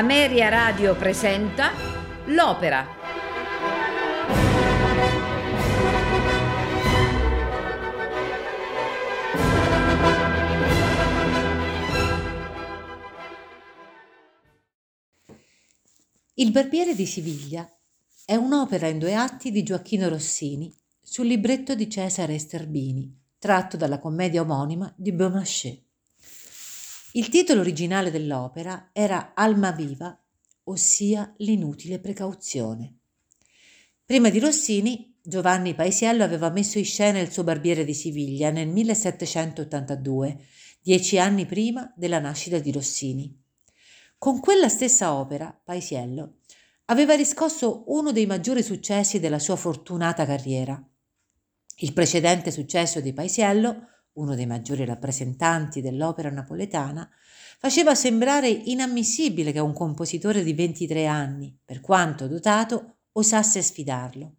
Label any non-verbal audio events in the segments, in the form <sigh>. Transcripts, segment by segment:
Ameria Radio presenta L'Opera. Il Barbiere di Siviglia è un'opera in due atti di Gioacchino Rossini sul libretto di Cesare Sterbini, tratto dalla commedia omonima di Beaumarchais. Il titolo originale dell'opera era Alma viva, ossia l'inutile precauzione. Prima di Rossini, Giovanni Paisiello aveva messo in scena il suo Barbiere di Siviglia nel 1782, dieci anni prima della nascita di Rossini. Con quella stessa opera, Paisiello aveva riscosso uno dei maggiori successi della sua fortunata carriera. Il precedente successo di Paisiello uno dei maggiori rappresentanti dell'opera napoletana, faceva sembrare inammissibile che un compositore di 23 anni, per quanto dotato, osasse sfidarlo.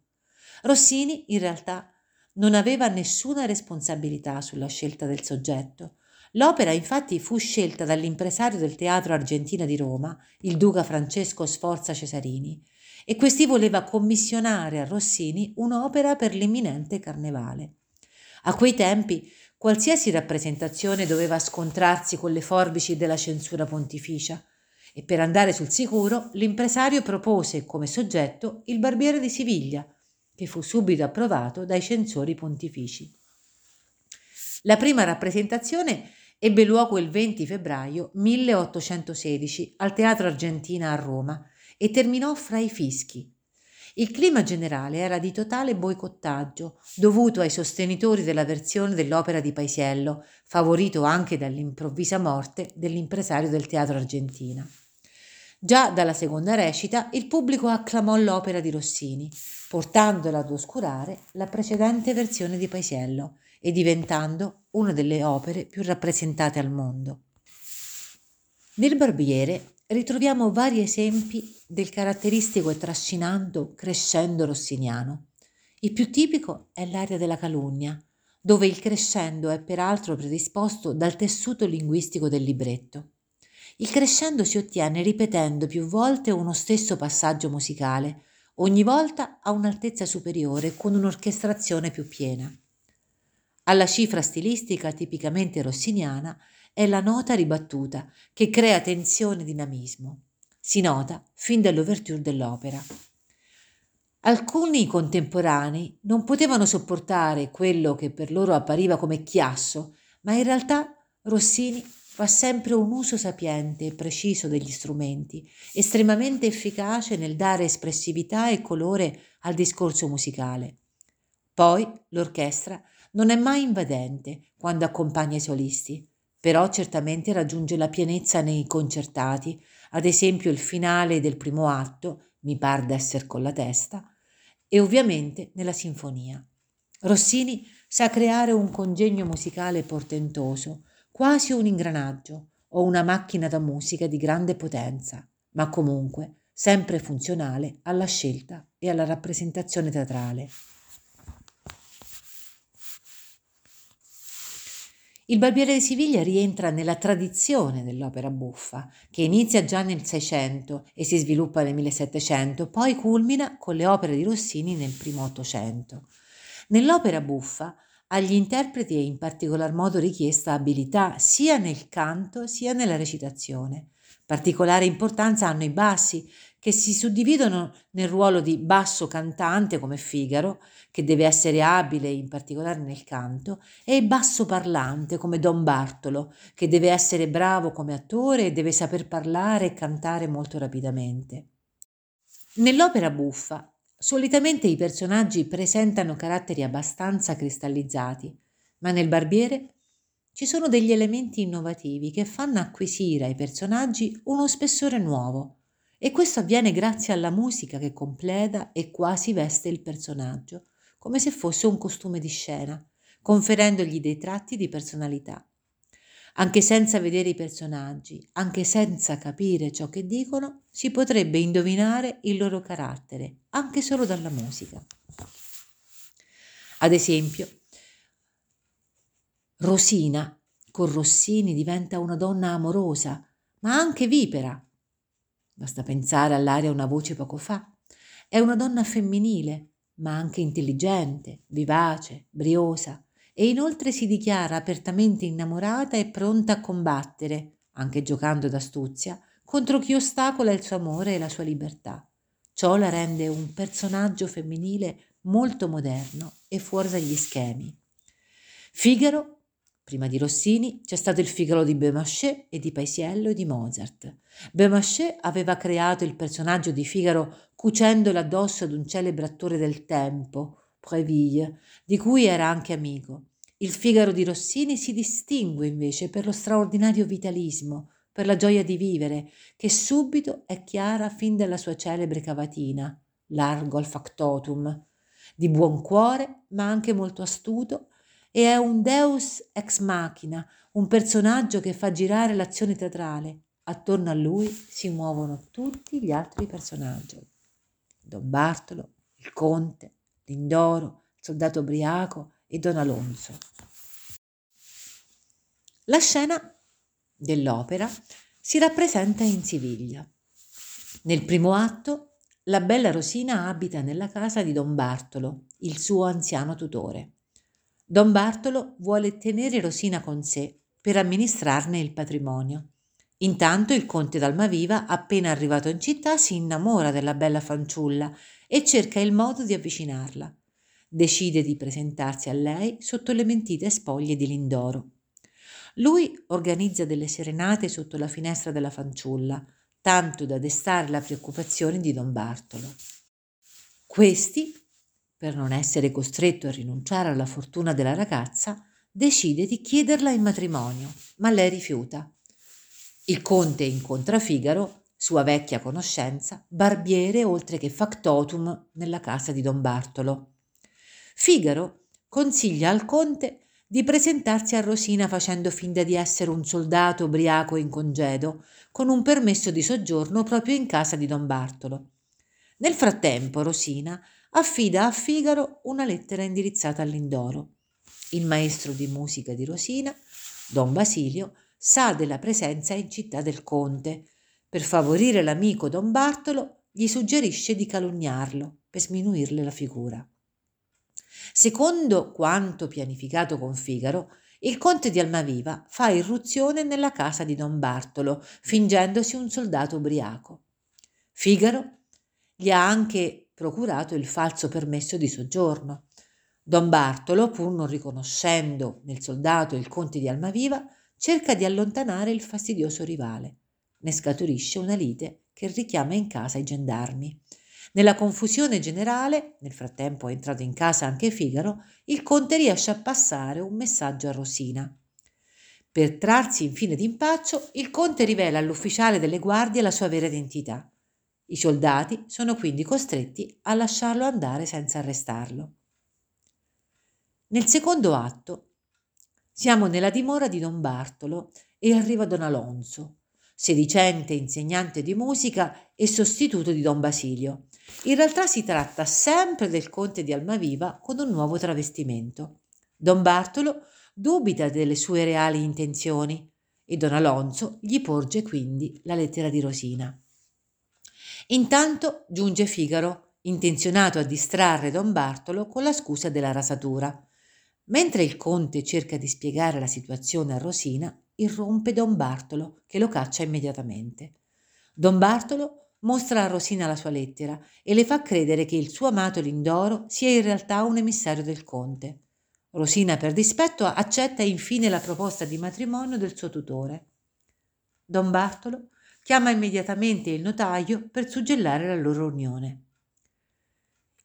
Rossini, in realtà, non aveva nessuna responsabilità sulla scelta del soggetto. L'opera infatti fu scelta dall'impresario del Teatro Argentina di Roma, il duca Francesco Sforza Cesarini, e questi voleva commissionare a Rossini un'opera per l'imminente carnevale. A quei tempi qualsiasi rappresentazione doveva scontrarsi con le forbici della censura pontificia e per andare sul sicuro l'impresario propose come soggetto il barbiere di Siviglia, che fu subito approvato dai censori pontifici. La prima rappresentazione ebbe luogo il 20 febbraio 1816 al Teatro Argentina a Roma e terminò fra i fischi, il clima generale era di totale boicottaggio, dovuto ai sostenitori della versione dell'opera di Paisiello, favorito anche dall'improvvisa morte dell'impresario del teatro argentina. Già dalla seconda recita il pubblico acclamò l'opera di Rossini, portandola ad oscurare la precedente versione di Paisiello e diventando una delle opere più rappresentate al mondo. Nel Barbiere ritroviamo vari esempi del caratteristico e trascinando crescendo rossiniano. Il più tipico è l'area della calunnia, dove il crescendo è peraltro predisposto dal tessuto linguistico del libretto. Il crescendo si ottiene ripetendo più volte uno stesso passaggio musicale, ogni volta a un'altezza superiore con un'orchestrazione più piena. Alla cifra stilistica tipicamente rossiniana è la nota ribattuta che crea tensione e dinamismo. Si nota fin dall'ouverture dell'opera. Alcuni contemporanei non potevano sopportare quello che per loro appariva come chiasso, ma in realtà Rossini fa sempre un uso sapiente e preciso degli strumenti, estremamente efficace nel dare espressività e colore al discorso musicale. Poi l'orchestra non è mai invadente quando accompagna i solisti, però certamente raggiunge la pienezza nei concertati, ad esempio il finale del primo atto, mi par d'esser con la testa, e ovviamente nella sinfonia. Rossini sa creare un congegno musicale portentoso, quasi un ingranaggio o una macchina da musica di grande potenza, ma comunque sempre funzionale alla scelta e alla rappresentazione teatrale. Il Barbiere di Siviglia rientra nella tradizione dell'opera buffa, che inizia già nel Seicento e si sviluppa nel 1700, poi culmina con le opere di Rossini nel primo Ottocento. Nell'opera buffa agli interpreti è in particolar modo richiesta abilità sia nel canto sia nella recitazione. Particolare importanza hanno i bassi, che si suddividono nel ruolo di basso cantante come Figaro, che deve essere abile in particolare nel canto, e basso parlante come Don Bartolo, che deve essere bravo come attore e deve saper parlare e cantare molto rapidamente. Nell'opera buffa, solitamente i personaggi presentano caratteri abbastanza cristallizzati, ma nel Barbiere ci sono degli elementi innovativi che fanno acquisire ai personaggi uno spessore nuovo, e questo avviene grazie alla musica che completa e quasi veste il personaggio, come se fosse un costume di scena, conferendogli dei tratti di personalità. Anche senza vedere i personaggi, anche senza capire ciò che dicono, si potrebbe indovinare il loro carattere, anche solo dalla musica. Ad esempio, Rosina con Rossini diventa una donna amorosa, ma anche vipera, Basta pensare all'aria una voce poco fa. È una donna femminile, ma anche intelligente, vivace, briosa, e inoltre si dichiara apertamente innamorata e pronta a combattere, anche giocando d'astuzia, contro chi ostacola il suo amore e la sua libertà. Ciò la rende un personaggio femminile molto moderno e fuori dagli schemi. Figaro, prima di Rossini, c'è stato il Figaro di Beaumarchais e di Paisiello e di Mozart. Beaumarchais aveva creato il personaggio di Figaro cucendolo addosso ad un celebre attore del tempo, Préville, di cui era anche amico. Il Figaro di Rossini si distingue invece per lo straordinario vitalismo, per la gioia di vivere, che subito è chiara fin dalla sua celebre cavatina, largo al factotum, di buon cuore, ma anche molto astuto, e è un deus ex machina, un personaggio che fa girare l'azione teatrale. Attorno a lui si muovono tutti gli altri personaggi. Don Bartolo, il conte, Lindoro, il soldato ubriaco e Don Alonso. La scena dell'opera si rappresenta in Siviglia. Nel primo atto, la bella Rosina abita nella casa di Don Bartolo, il suo anziano tutore. Don Bartolo vuole tenere Rosina con sé per amministrarne il patrimonio. Intanto il conte d'Almaviva, appena arrivato in città, si innamora della bella fanciulla e cerca il modo di avvicinarla. Decide di presentarsi a lei sotto le mentite spoglie di Lindoro. Lui organizza delle serenate sotto la finestra della fanciulla, tanto da destare la preoccupazione di don Bartolo. Questi, per non essere costretto a rinunciare alla fortuna della ragazza, decide di chiederla in matrimonio, ma lei rifiuta. Il conte incontra Figaro, sua vecchia conoscenza, barbiere oltre che factotum nella casa di don Bartolo. Figaro consiglia al conte di presentarsi a Rosina facendo finta di essere un soldato ubriaco in congedo, con un permesso di soggiorno proprio in casa di don Bartolo. Nel frattempo Rosina affida a Figaro una lettera indirizzata all'Indoro. Il maestro di musica di Rosina, don Basilio, sa della presenza in città del conte. Per favorire l'amico don Bartolo, gli suggerisce di calunniarlo per sminuirle la figura. Secondo quanto pianificato con Figaro, il conte di Almaviva fa irruzione nella casa di Don Bartolo, fingendosi un soldato ubriaco. Figaro gli ha anche procurato il falso permesso di soggiorno. Don Bartolo, pur non riconoscendo nel soldato il conte di Almaviva, cerca di allontanare il fastidioso rivale. Ne scaturisce una lite che richiama in casa i gendarmi. Nella confusione generale, nel frattempo è entrato in casa anche Figaro, il conte riesce a passare un messaggio a Rosina. Per trarsi infine d'impaccio, il conte rivela all'ufficiale delle guardie la sua vera identità. I soldati sono quindi costretti a lasciarlo andare senza arrestarlo. Nel secondo atto siamo nella dimora di Don Bartolo e arriva Don Alonso, sedicente insegnante di musica e sostituto di Don Basilio. In realtà si tratta sempre del conte di Almaviva con un nuovo travestimento. Don Bartolo dubita delle sue reali intenzioni e Don Alonso gli porge quindi la lettera di Rosina. Intanto giunge Figaro, intenzionato a distrarre Don Bartolo con la scusa della rasatura. Mentre il conte cerca di spiegare la situazione a Rosina, irrompe Don Bartolo, che lo caccia immediatamente. Don Bartolo mostra a Rosina la sua lettera e le fa credere che il suo amato Lindoro sia in realtà un emissario del conte. Rosina, per dispetto, accetta infine la proposta di matrimonio del suo tutore. Don Bartolo chiama immediatamente il notaio per suggellare la loro unione.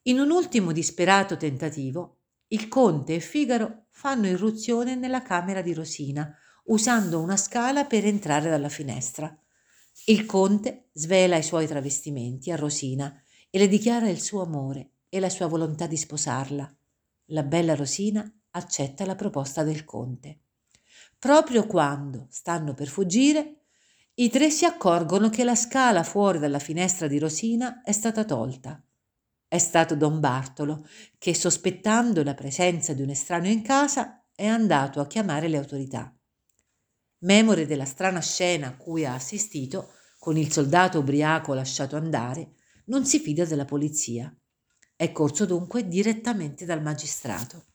In un ultimo disperato tentativo, il conte e Figaro fanno irruzione nella camera di Rosina, usando una scala per entrare dalla finestra. Il conte svela i suoi travestimenti a Rosina e le dichiara il suo amore e la sua volontà di sposarla. La bella Rosina accetta la proposta del conte. Proprio quando stanno per fuggire, i tre si accorgono che la scala fuori dalla finestra di Rosina è stata tolta. È stato don Bartolo che, sospettando la presenza di un estraneo in casa, è andato a chiamare le autorità. Memore della strana scena a cui ha assistito, con il soldato ubriaco lasciato andare, non si fida della polizia. È corso dunque direttamente dal magistrato.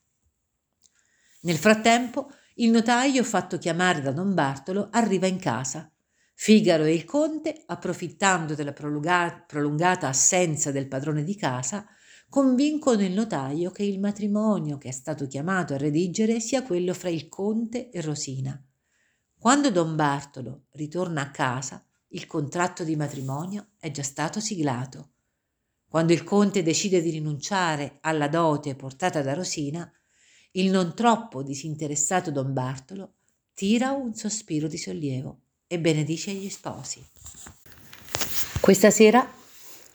Nel frattempo, il notaio, fatto chiamare da don Bartolo, arriva in casa. Figaro e il conte, approfittando della prolungata assenza del padrone di casa, convincono il notaio che il matrimonio che è stato chiamato a redigere sia quello fra il conte e Rosina. Quando don Bartolo ritorna a casa, il contratto di matrimonio è già stato siglato. Quando il conte decide di rinunciare alla dote portata da Rosina, il non troppo disinteressato don Bartolo tira un sospiro di sollievo e benedice gli sposi. Questa sera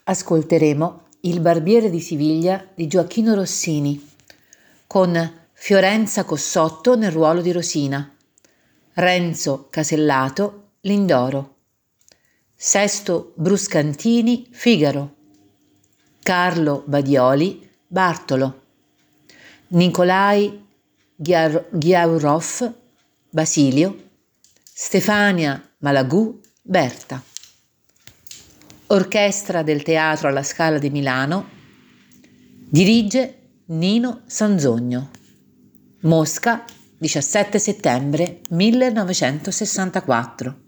ascolteremo il barbiere di Siviglia di Gioacchino Rossini, con Fiorenza Cossotto nel ruolo di Rosina, Renzo Casellato Lindoro, Sesto Bruscantini Figaro, Carlo Badioli Bartolo, Nicolai Ghiaurov Basilio, Stefania Malagù Berta. Orchestra del Teatro alla Scala di Milano. Dirige Nino Sanzogno. Mosca, 17 settembre 1964.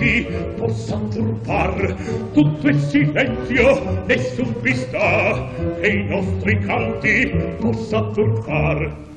parti possa turpar tutto il silenzio nessun vista e i nostri canti possa turpar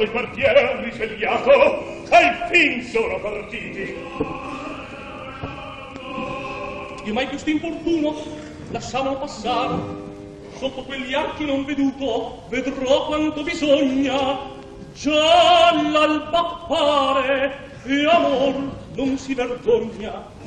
fatto il quartiere risvegliato, al fin sono partiti. Io mai questo infortuno lasciamolo passare, sotto quegli archi non veduto vedrò quanto bisogna, già l'alba appare e amor non si vergogna.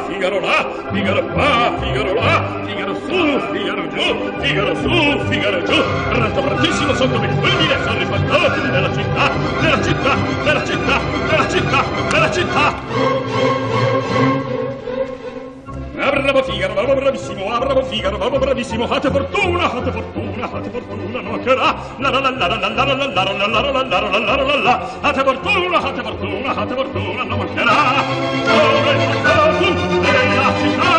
Figaro là, Figaro qua, Figaro là, Figaro su, Figaro giù, Figaro su, Figaro giù. Rattopratissimo sotto mi fulmine sono i fantoni della città, della città, della città, della città, della città. bravo Figaro, bravo bravissimo, ah bravo Figaro, bravo bravissimo, hate fortuna, fate fortuna, fate fortuna, no che la la la la la la la la la la la la la la la la la la la hate fortuna, hate fortuna, hate fortuna, no che la ora il fattatum della città,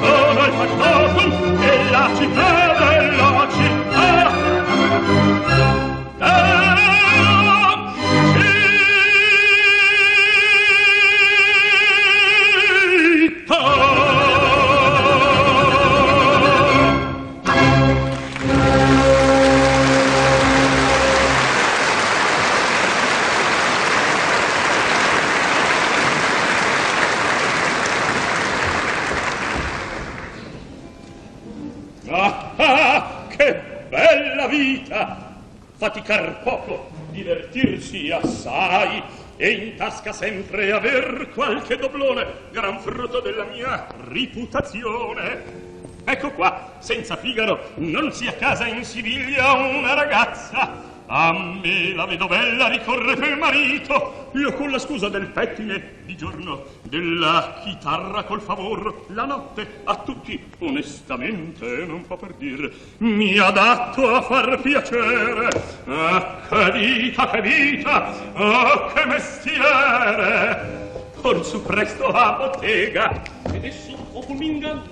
ora la fattatum della città, della città. faticar poco divertirsi assai e in tasca sempre aver qualche doblone gran frutto della mia riputazione. Ecco qua senza Figaro non si a casa in Siviglia una ragazza. A me la vedovella ricorre per marito io con la scusa del fettine di giorno, della chitarra col favor, la notte a tutti onestamente non fa per dir, mi adatto a far piacere. Ah, che vita, che vita, ah, che mestiere! Corso presto a bottega, ed esso o fulminga,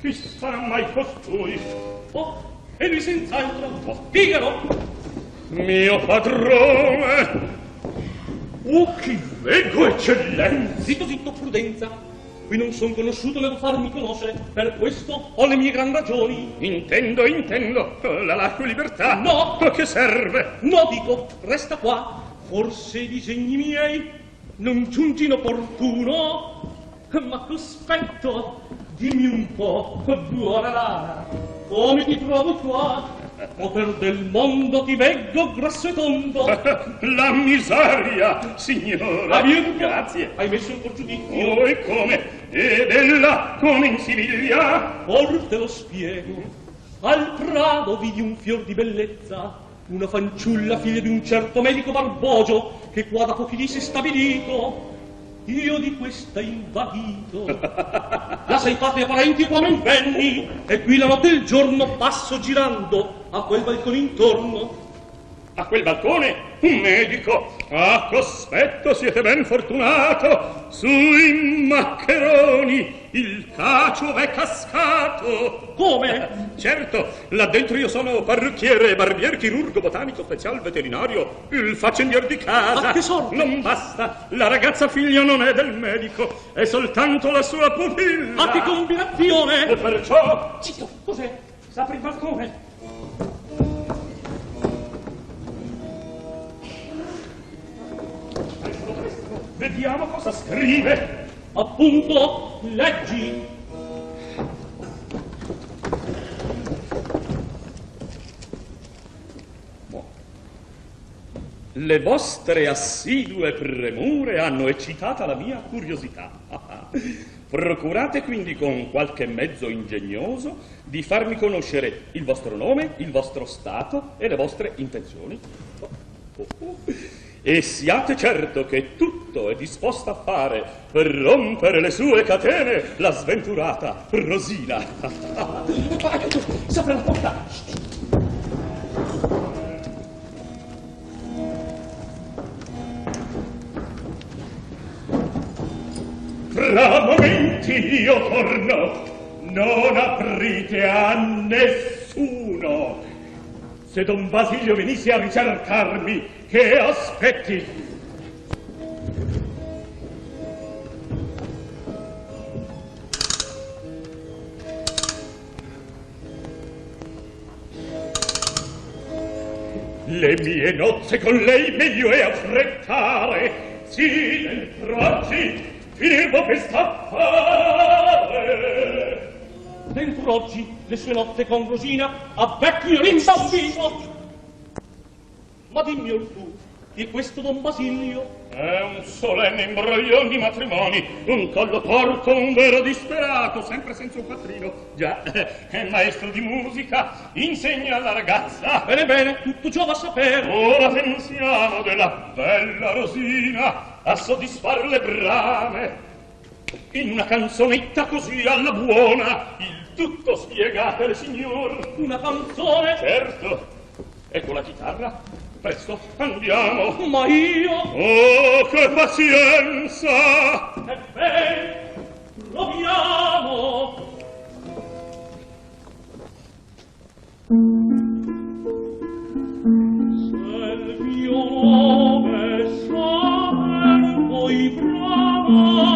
chi sarà mai costui? Oh, e lui senz'altro, oh, Figaro, mio padrone, Oh, chi veggo, eccellenza! Zitto, zitto, prudenza. Qui non son conosciuto, devo farmi conoscere. Per questo ho le mie gran ragioni. Intendo, intendo. La lascio libertà. No! A che serve? No, dico, resta qua. Forse i disegni miei non giungino opportuno, ma cospetto, dimmi un po', buona Lara, come ti trovo qua? O per del mondo ti veggo grasso e tondo? <laughs> La miseria, signora! Aiuto! Grazie! Hai messo un po' giudizio? Oh, e come? Ed ella come in Siviglia? Or te lo spiego. Al Prado vidi un fior di bellezza, una fanciulla figlia di un certo medico barbogio che qua da pochi lì si è stabilito. Io di questa invaghito. La sei patria parenti quando invenni, e qui la notte e il giorno passo girando a quel balcone intorno. A quel balcone un medico. Ah, cospetto, siete ben fortunato. Sui maccheroni il cacio è cascato. Come? Certo, là dentro io sono parrucchiere, barbier, chirurgo, botanico, special, veterinario, il faccendier di casa. Ma che sorte? Non basta, la ragazza figlia non è del medico, è soltanto la sua pupilla. Ma che combinazione! E perciò... Zitto, cos'è? S'apre il balcone. Vediamo cosa scrive. Appunto, leggi. Le vostre assidue premure hanno eccitata la mia curiosità. <laughs> Procurate quindi con qualche mezzo ingegnoso di farmi conoscere il vostro nome, il vostro stato e le vostre intenzioni. E siate certo che tutto è disposta a fare per rompere le sue catene la sventurata Rosina. <laughs> S'apre la porta. Fra momenti io torno, non aprite a nessuno. Se Don Basilio venisse a ricercarmi, che aspetti? Le mie nozze con lei meglio è affrettare. Sì, dentro oggi finirò questa fare. Dentro oggi le sue notte con Rosina a vecchio rimbambino. Ma dimmi or tu, di questo Don Basilio È un solenne imbroglion di matrimoni, un collo torto, un vero disperato, sempre senza un quattrino. Già, è maestro di musica, insegna alla ragazza. Bene, bene, tutto ciò va a sapere. Ora pensiamo della bella Rosina a soddisfar le brame. In una canzonetta così alla buona, il tutto spiegatele, signor. Una canzone? Certo. Ecco la chitarra. Presto, andiamo. Ma io... Oh, che pazienza! Ebbene, proviamo. Se il mio nome saper voi bramate,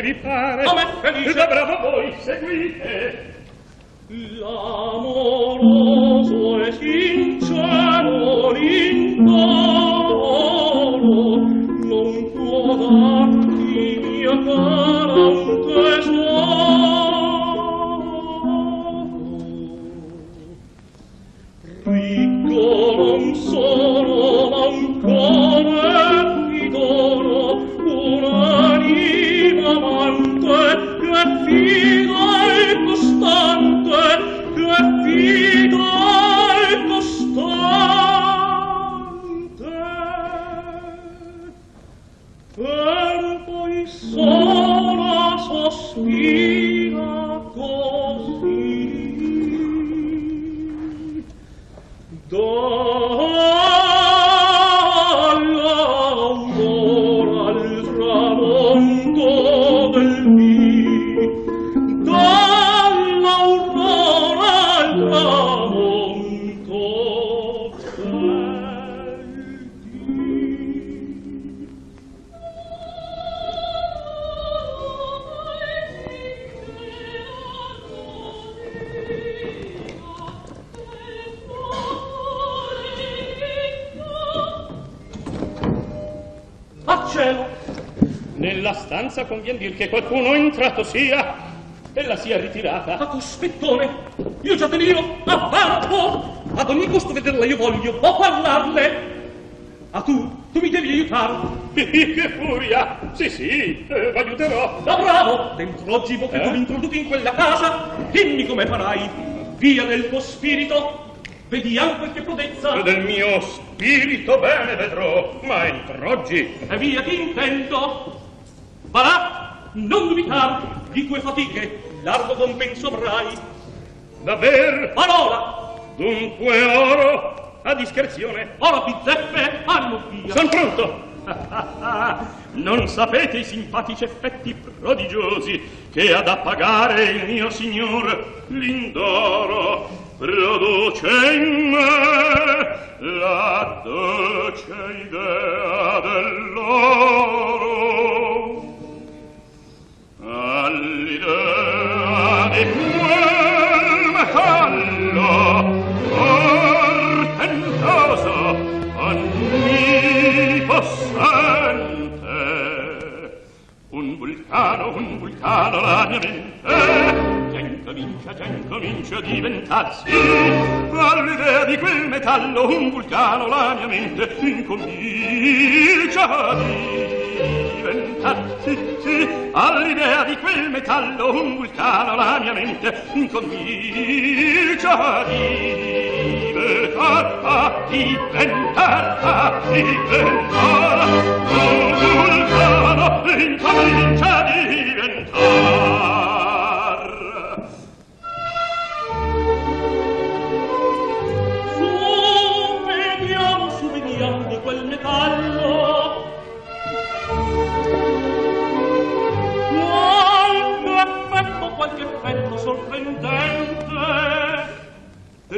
che vi pare? A me felice. Da bravo voi, seguite. Che qualcuno entrato sia e la sia ritirata. a cospettone io già tenio a vanto ad ogni gusto vederla io voglio o parlarle a tu tu mi devi aiutare <laughs> che furia! Sì, sì, eh, v'aiuterò. da bravo dentro oggi vo che Eh? tu mi introduci in quella casa dimmi come farai via del tuo spirito vediamo qualche prodezza Del mio spirito bene vedrò, ma entro oggi. e via ti intendo va là non dubitar di tue fatiche largo compenso avrai Davver, parola! Dunque oro, a discrezione. ora bizzeffe hanno via. Son pronto! <laughs> non sapete i simpatici effetti prodigiosi che ha da pagare il mio signor l'indoro. Produce in me la dolce idea dell'oro all'idea di quel metallo portentoso onnipossente. Un vulcano, un vulcano la mia mente già incomincia, già incomincia a diventarsi. All'idea di quel metallo un vulcano la mia mente incomincia a diventarsi pensar, sì, sì, all'idea di quel metallo un vulcano la mia mente incomincia a diventar, a diventar, a diventar, un vulcano incomincia a diventar.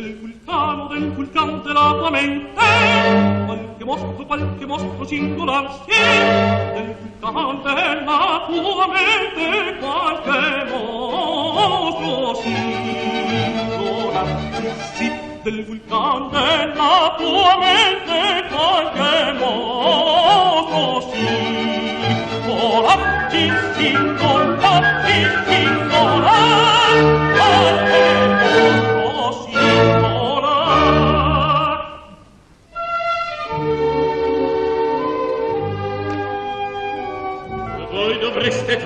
del vulcano, del vulcano della mente. Qualche mostro, qualche mostro singolar, sì, del vulcano della tua mente, qualche mostro singolar, sì, del vulcano della tua mente, qualche mostro singolar, sì, singolar, sì, singolar, qualche mostro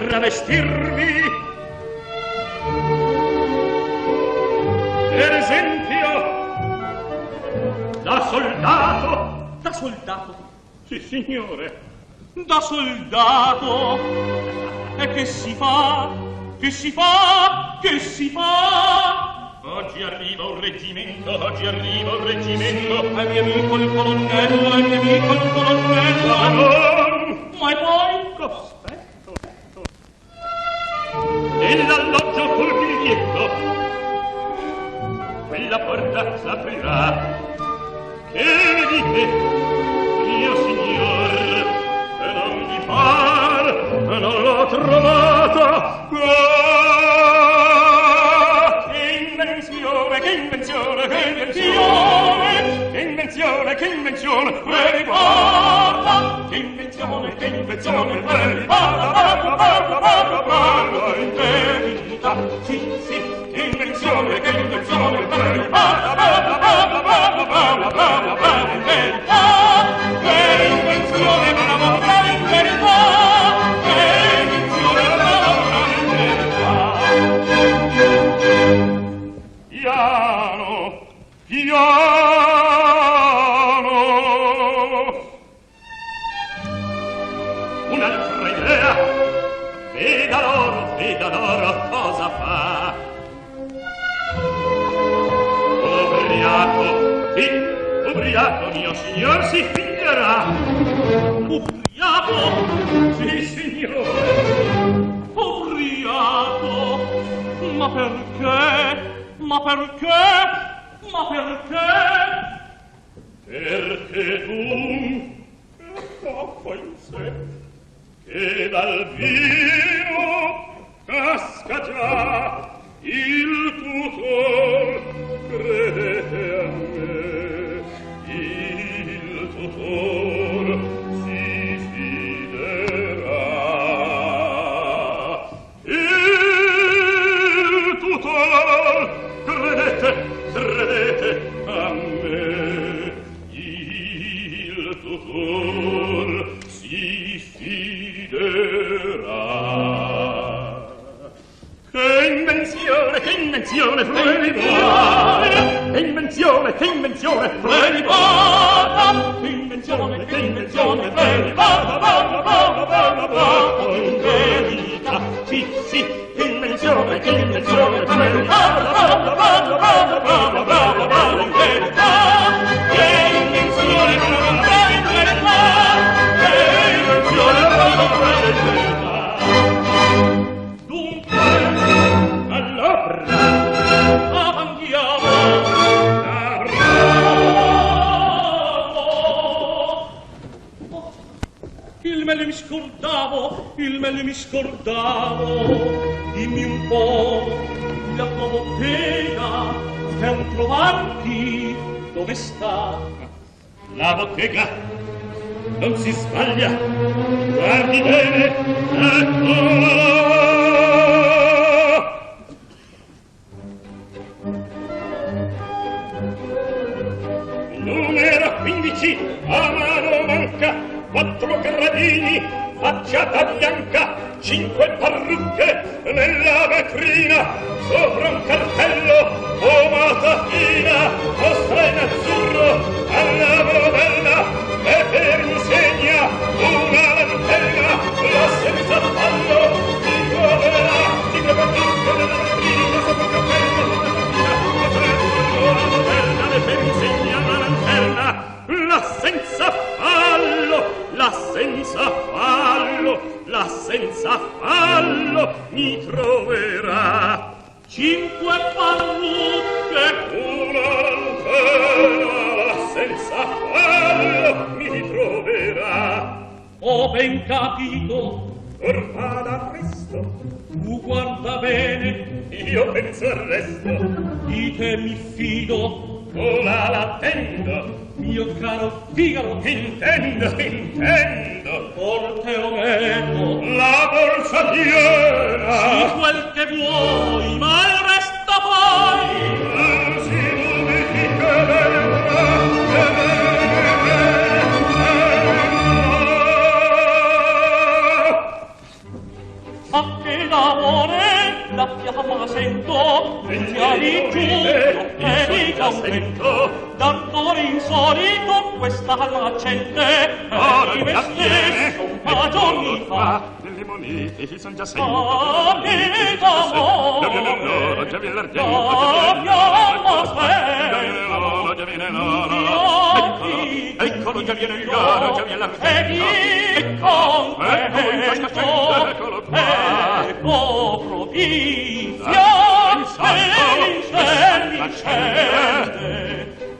dovreste travestirvi per esempio da soldato. Da soldato? Sì signore. Da soldato. E che si fa? Che si fa? Che si fa? Oggi arriva un reggimento oggi arriva un reggimento. È mio amico il colonnello è mio amico il colonnello. Ma e poi nell'alloggio col biglietto quella porta s'aprirà. Che dite mio signor? E non vi par e non l'ho trovata. Ah, che invenzione che invenzione che invenzione. invenzione, che invenzione, Che invenzione, che invenzione, belli parla, parla, parla, parla. Sì, sì, che invenzione, che invenzione, belli parla, parla, parla, parla, parla, parla, parla, invenita. Che da d'oro cosa fa? Ubriaco, sì, ubriaco mio signor si finirà. Ubriaco, sì signore, ubriaco, ma perché, ma perché? Ma perché? Perché tu, caffa in sé, che dal vino casca già il tuo cor credete a me. Il tuo cor si fiderà. Il tuo cor credete credete a me. Il tuo cor si fiderà. Invenzione, che invenzione, floribona! Che invenzione, che invenzione, floribona! Che invenzione, che invenzione, floribona, bona, bona, bona, bona, America! Sì, sì, che invenzione, che invenzione, floribona, bona, bona, bona, bona, bona, bona, America! scordavo, il meglio mi scordavo. Dimmi un po', la Jacopo Tega, per trovarti dove sta. La bottega non si sbaglia, guardi bene, eccola Numero 15, avanti! quattro gradini, facciata bianca, cinque parrucche nella vetrina, sopra un cartello pomata fina, mostra in azzurro alla modello. la senza fallo, la senza fallo mi troverà. Cinque pallutte una te, la senza fallo mi troverà. Ho ben capito, or fa d'arresto, tu guarda bene, io penso al resto. Di te mi fido, o la l'attendo, mio caro Figaro intendo intendo forte o meno la borsa piena sì, quel che vuoi ma il resto poi non si modificherà a che l'amore la fiamma sento e già lì giù e dica un vento d'ardore insolito questa la gente arriva stesso un pa' giorni fa delle monete ci son già sei oh che d'amore già viene l'oro già viene l'argento oh piombo sper già viene l'oro eccolo eccolo già viene l'oro già viene l'argento e con te eccolo qua e po' provizia e l'incendente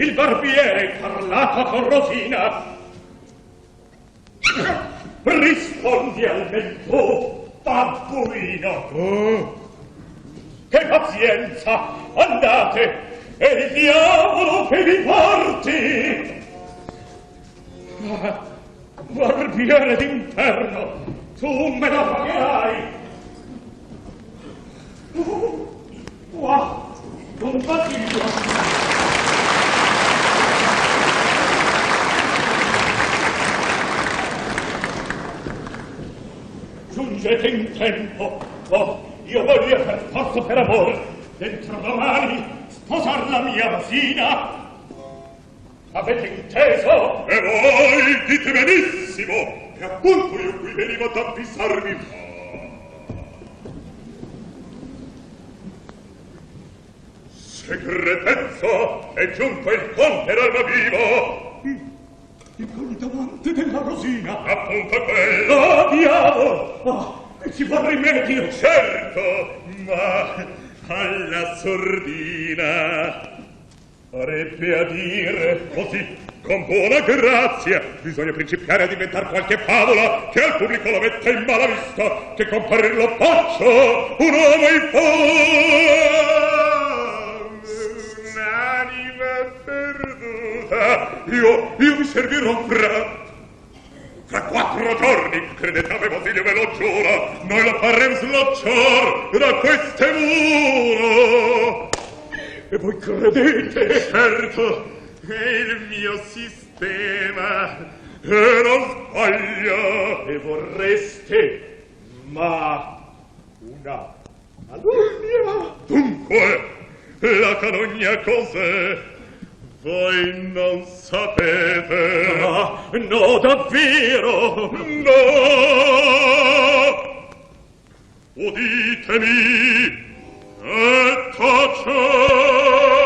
il barbiere parlato con Rosina. Rispondi al tu babbuino. Oh. che pazienza andate e il diavolo che vi porti. Ah, barbiere d'inferno tu me la pagherai. Uh, wow non giungete in tempo. Oh, io voglio per forza per amore, dentro domani, sposar la mia vasina. Avete inteso? E voi dite benissimo, e appunto io qui venivo ad avvisarvi. Segretezza, è giunto il conte d'alma vivo. Il contamante della rosina. Appunto quello. Oh, diavolo! Oh, ci fa rimedio. Certo, ma alla sordina. Farebbe a dire così, con buona grazia, bisogna principiare a diventare qualche favola che al pubblico lo metta in mala vista, che comparirlo paccio un uomo in fuoco. io, io vi servirò fra... Fra quattro giorni, credete a me, Basilio, ve lo giuro, noi lo faremo slocciar da queste mura. E voi credete? Certo, è il mio sistema, e non sbaglia. E vorreste, ma una calunnia. Dunque, la calunnia cos'è? Voi non sapete. Ah, no, davvero! No! Uditemi e tacete!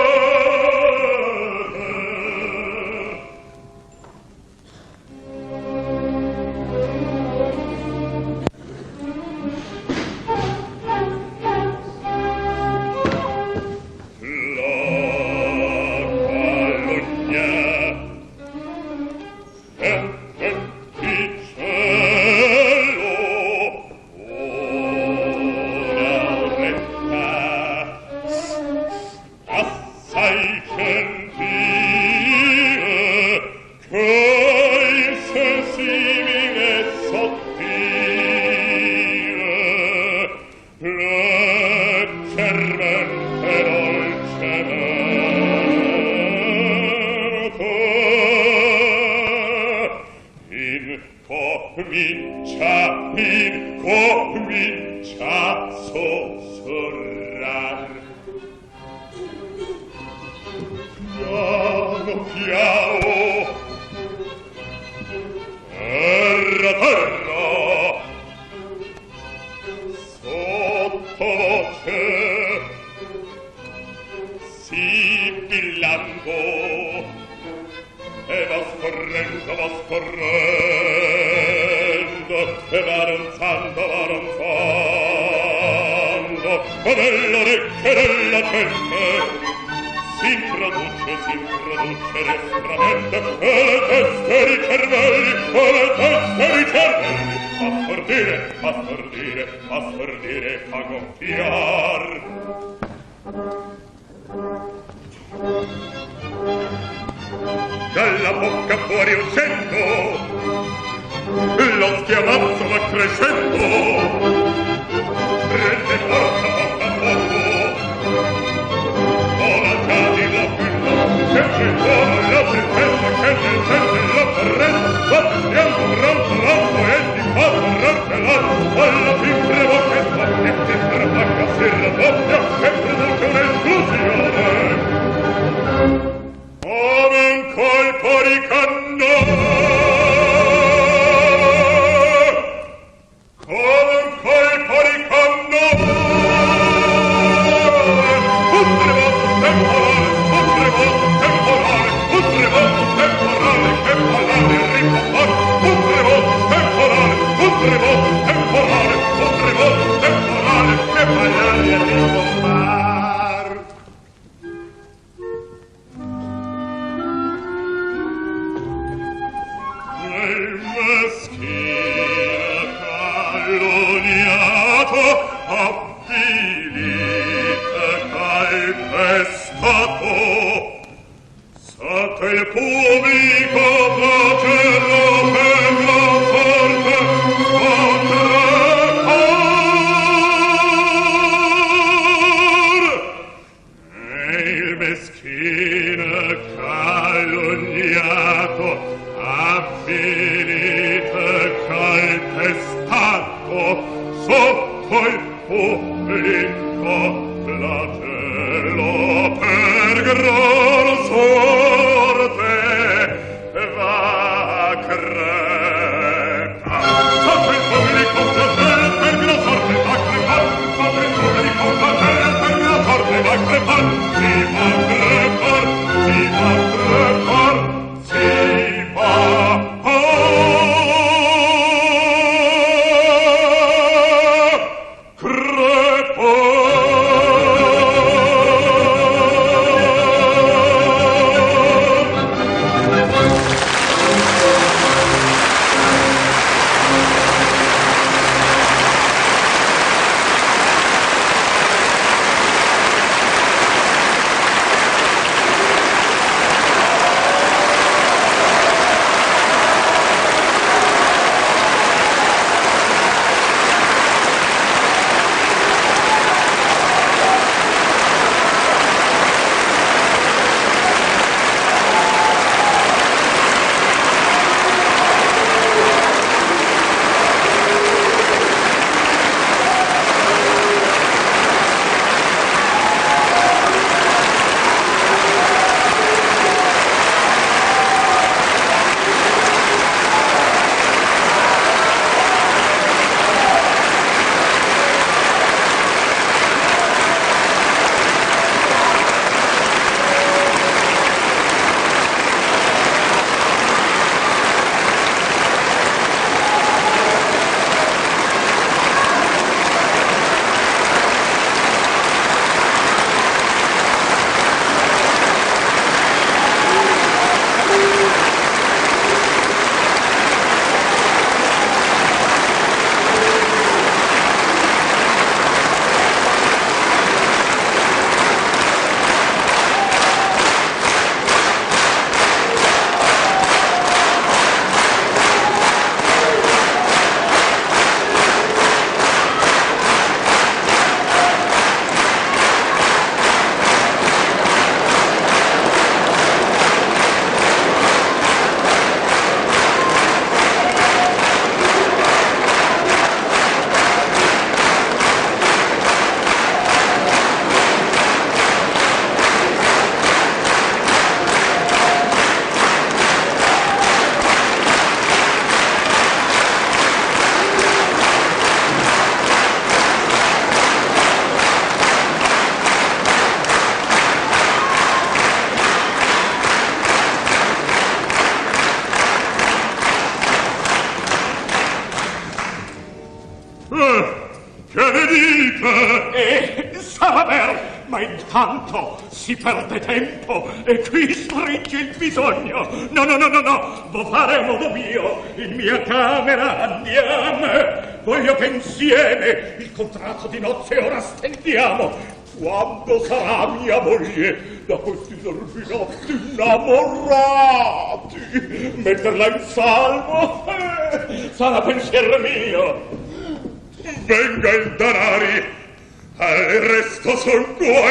Si perde tempo e qui stringe il bisogno. No, no, no, no, no, vo fare a modo mio, in mia camera andiamo. Voglio che insieme il contratto di nozze ora stendiamo. Quando sarà mia moglie da questi sorbinotti innamorati? Metterla in salvo? Eh, sarà pensiero mio. Venga il danari, al resto son qua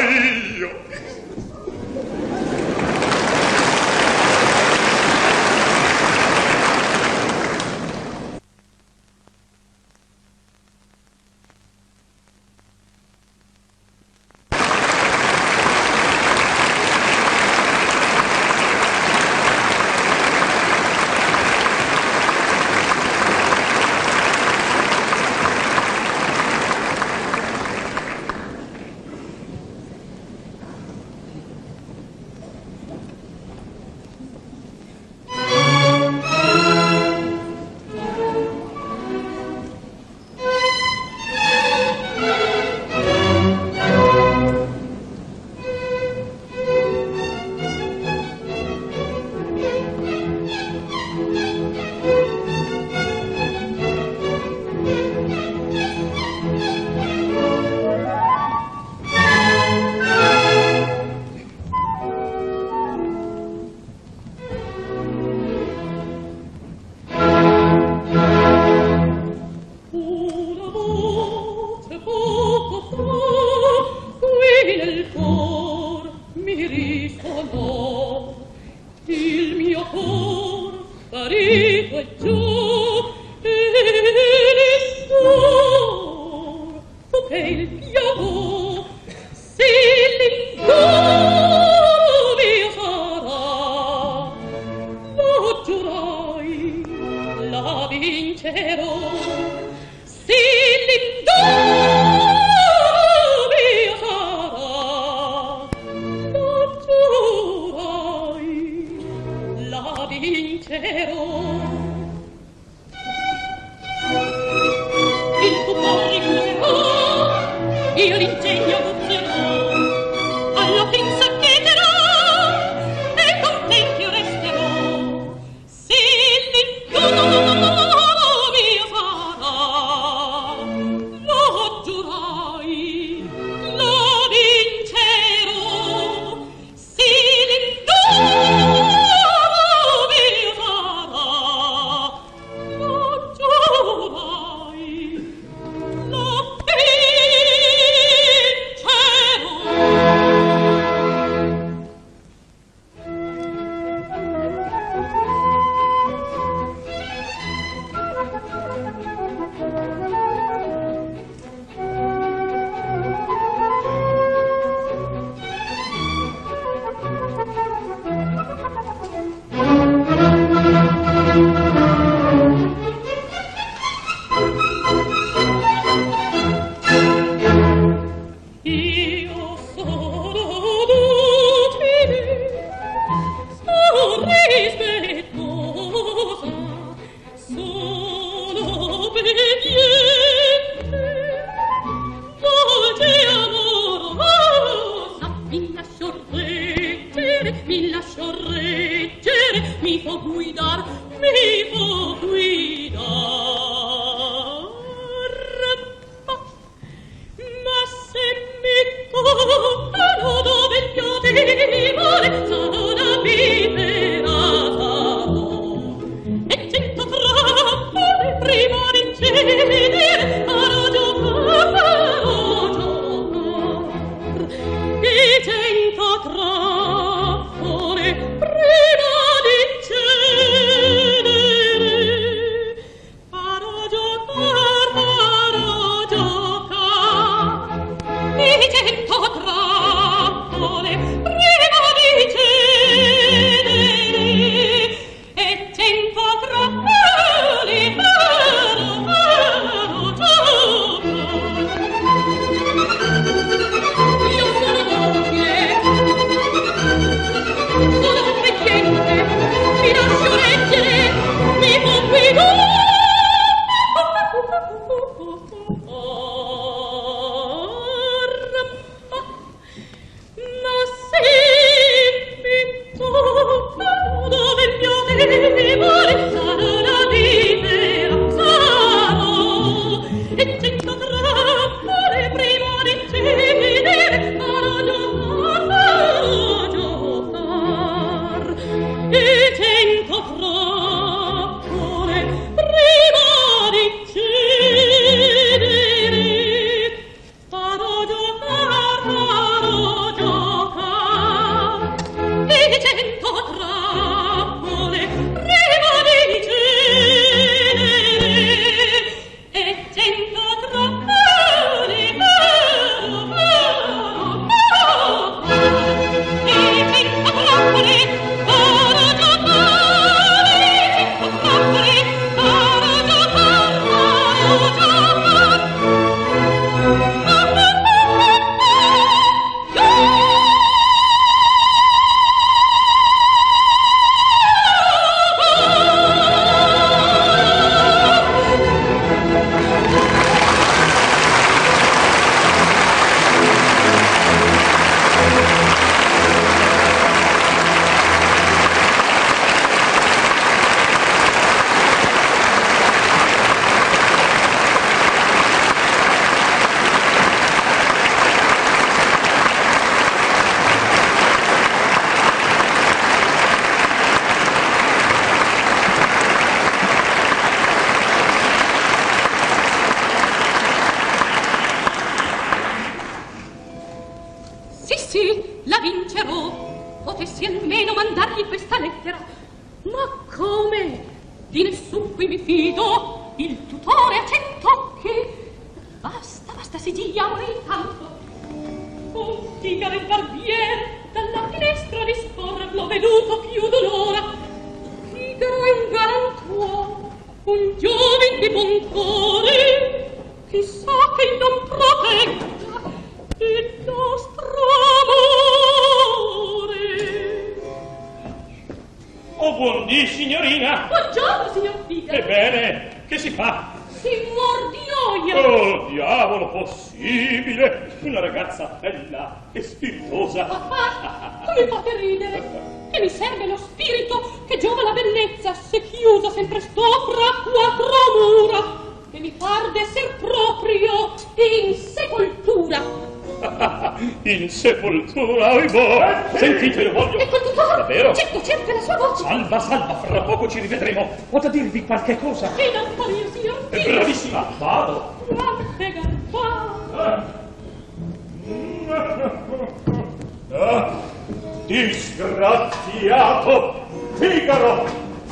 disgraziato! Figaro!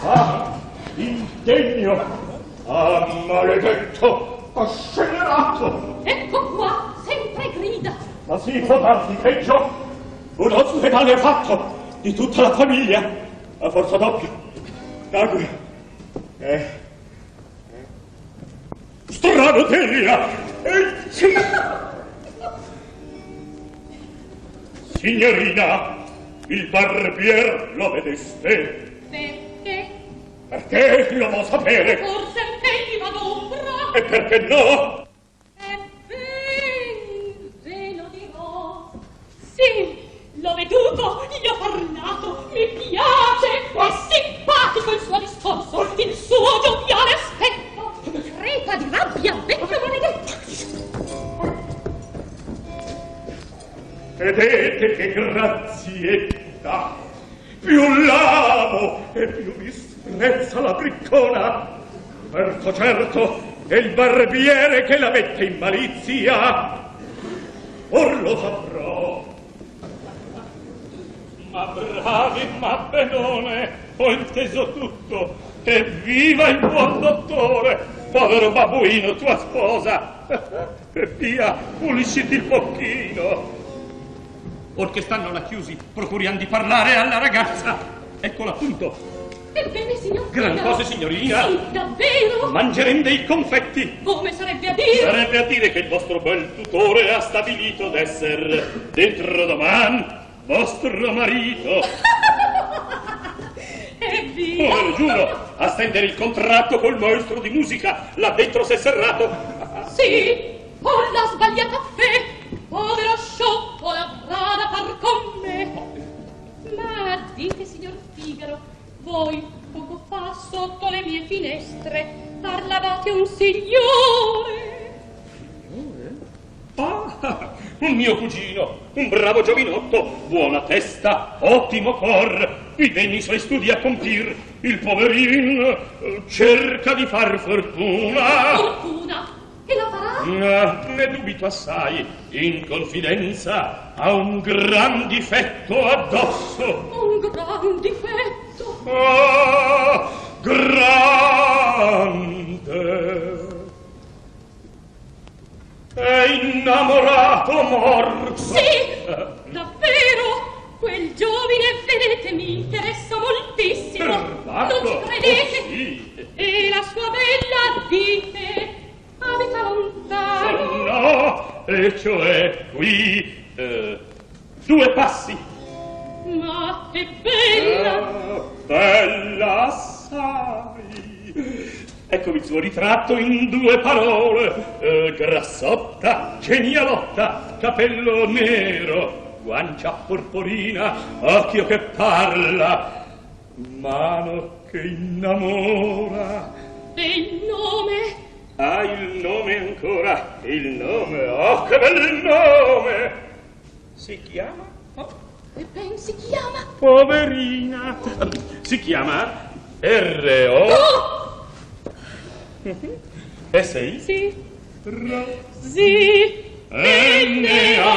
Ah, indegno! Ah, maledetto! Scellerato! Ecco qua, sempre grida! Ma si può darti peggio? Un ospedale fatto di tutta la famiglia a forza doppia. Dague. Eh. Strano teria! Eh. Signorina, il barbier lo vedeste? Perché? Perché lo vuol sapere? Forse egli va d'ombra? E perché no? E ben, ve lo dirò. Sì, l'ho veduto, gli ho parlato, mi piace, è simpatico il suo discorso, il suo gioviale aspetto. Crepa di rabbia, vecchio maledetto. Vedete che grazietta! Più l'amo e più disprezza la briccona! Certo, certo, è il barbiere che la mette in malizia! Or lo saprò! Ma bravi, ma benone, ho inteso tutto! E viva il buon dottore! Povero babbuino, tua sposa! E via, pulisciti il bocchino! Or che stanno là chiusi, procuriamo di parlare alla ragazza. Eccola appunto. Ebbene, signor Gran cose, signorina. Sì, davvero? Mangeremo dei confetti. Come sarebbe a dire? Sarebbe a dire che il vostro bel tutore ha stabilito d'esser dentro doman vostro marito. <laughs> E via. Oh, lo giuro, a stendere il contratto col maestro di musica. Là dentro s'è serrato. Sì, ho la sbagliata fe, povero sciocco l'avrà da far con me. Ma dite, signor Figaro, voi poco fa sotto le mie finestre parlavate un signore. Ah, un mio cugino, un bravo giovinotto, buona testa, ottimo cor, i degni suoi studi a compir. Il poverin eh, cerca di far fortuna. Fortuna, e la farà? Ah, ne dubito assai, in confidenza ha un gran difetto addosso. Un gran difetto. Ah, grande. È innamorato morto. Sì, davvero, quel giovine, vedete, mi interessa moltissimo. Perbacco, Non ci credete? oh, sì. E la sua bella, dite, abita lontano. No, e cioè qui eh, due passi. Ma è bella. Ah, bella assai. Eccovi il suo ritratto in due parole. Eh, grassotta, genialotta, capello nero, guancia porporina, occhio che parla, mano che innamora. E il nome? Ah, il nome ancora, il nome, oh che bel nome! Si chiama? Oh, E ben si chiama? poverina! Si chiama R.O. Oh, Mhm. Essei? Si. Ra. Si. Enne a.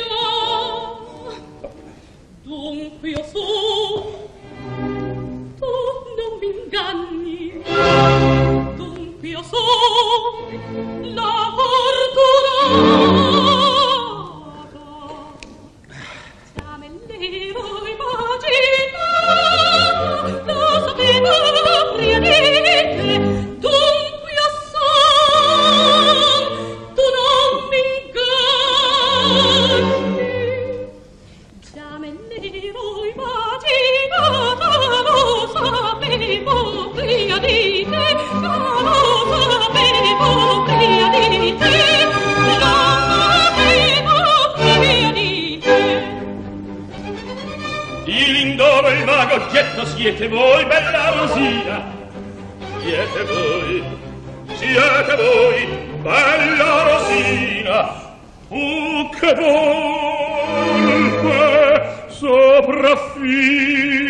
Rosina. Dunque io so. Tu non mi inganni. Dunque io so. La fortuna. vago oggetto siete voi, bella Rosina. Siete voi, siete voi, bella Rosina. O che dolce sopraffina.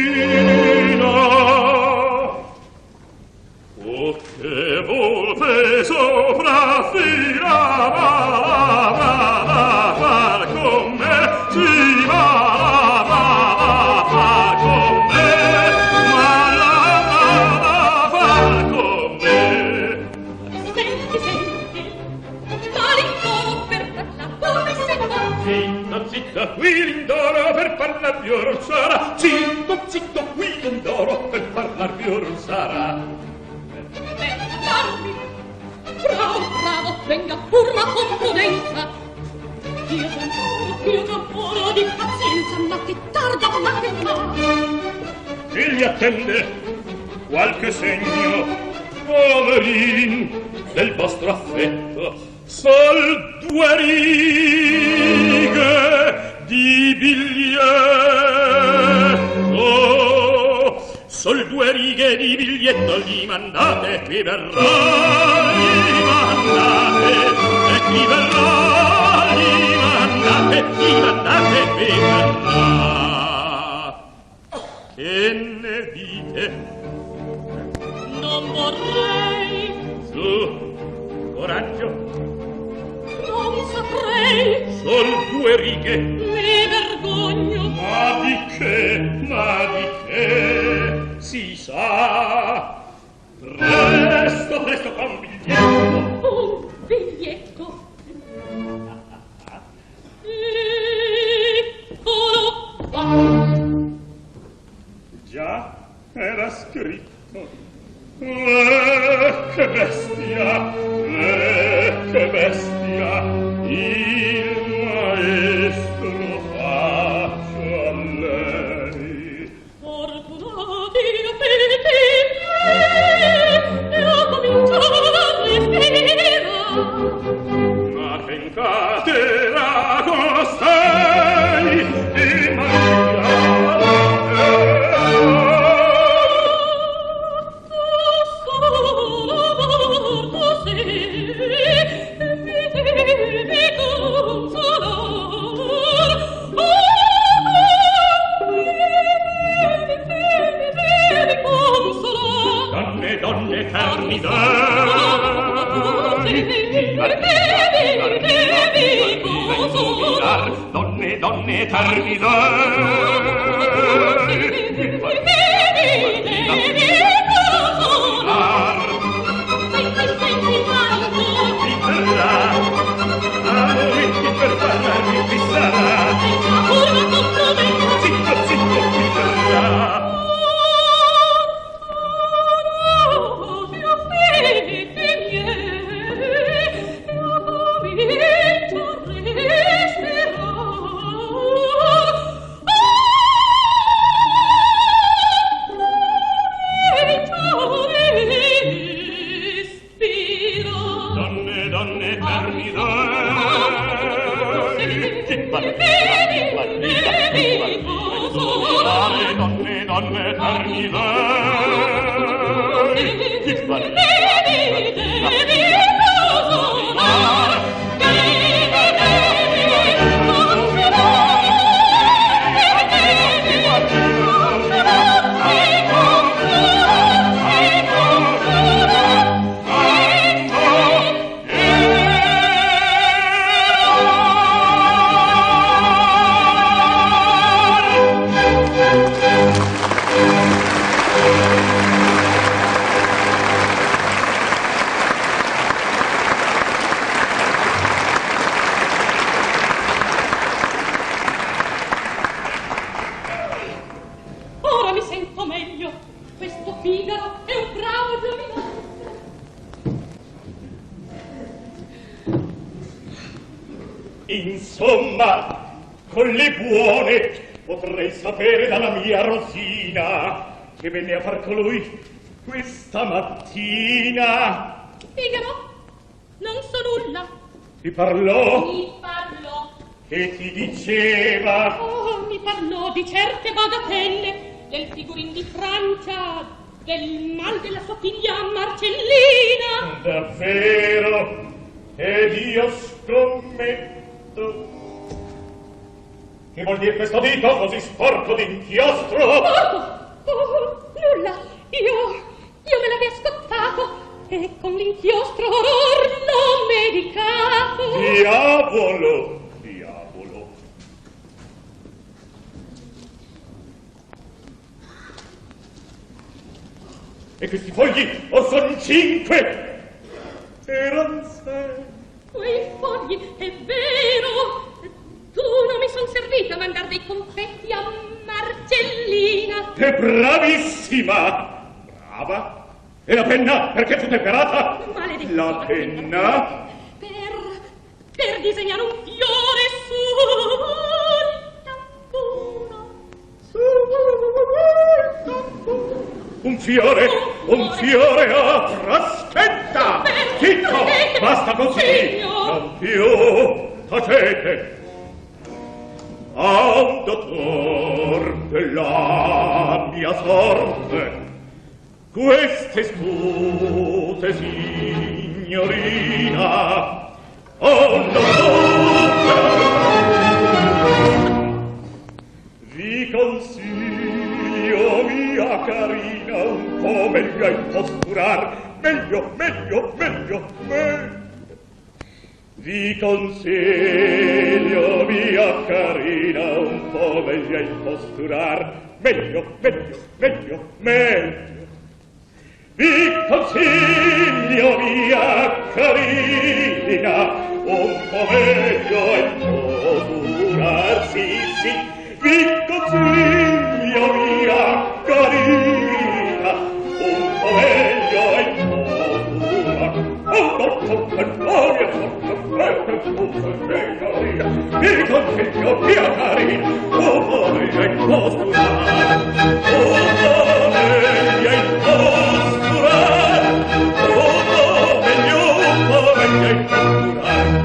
Sporco d'inchiostro? Porco! Oh, nulla! Io... io me l'avevo scottato e con l'inchiostro l'ho medicato. Diavolo! Diavolo! E questi fogli, o son cinque? Eran sei. Quei fogli, è vero! Son servita a mandar dei confetti a Marcellina. È bravissima! Brava! E la penna, perché fu temperata? Maledetta. La penna? Per... per disegnare un fiore sul tamburo. Un fiore, un fiore a fraschetta! Zitto, basta così! Non più, tacete! audator della mia sorte queste scuse signorina oh dottor vi consiglio mia carina un po' meglio a imposturar meglio, meglio, meglio, meglio. Vi consiglio, mia carina, un po' meglio a imposturar. Meglio, meglio, meglio, meglio. Vi consiglio, mia carina, un po' meglio a imposturar. Sì, sì, vi consiglio, mia carina, un po' meglio a imposturar. Oh, no, no, no, quanto sbuffo svegliarina, mi confetti, oh mia carina, oh come mi hai postulat, oh come mi hai postulat, oh come gli umore mi hai procurat.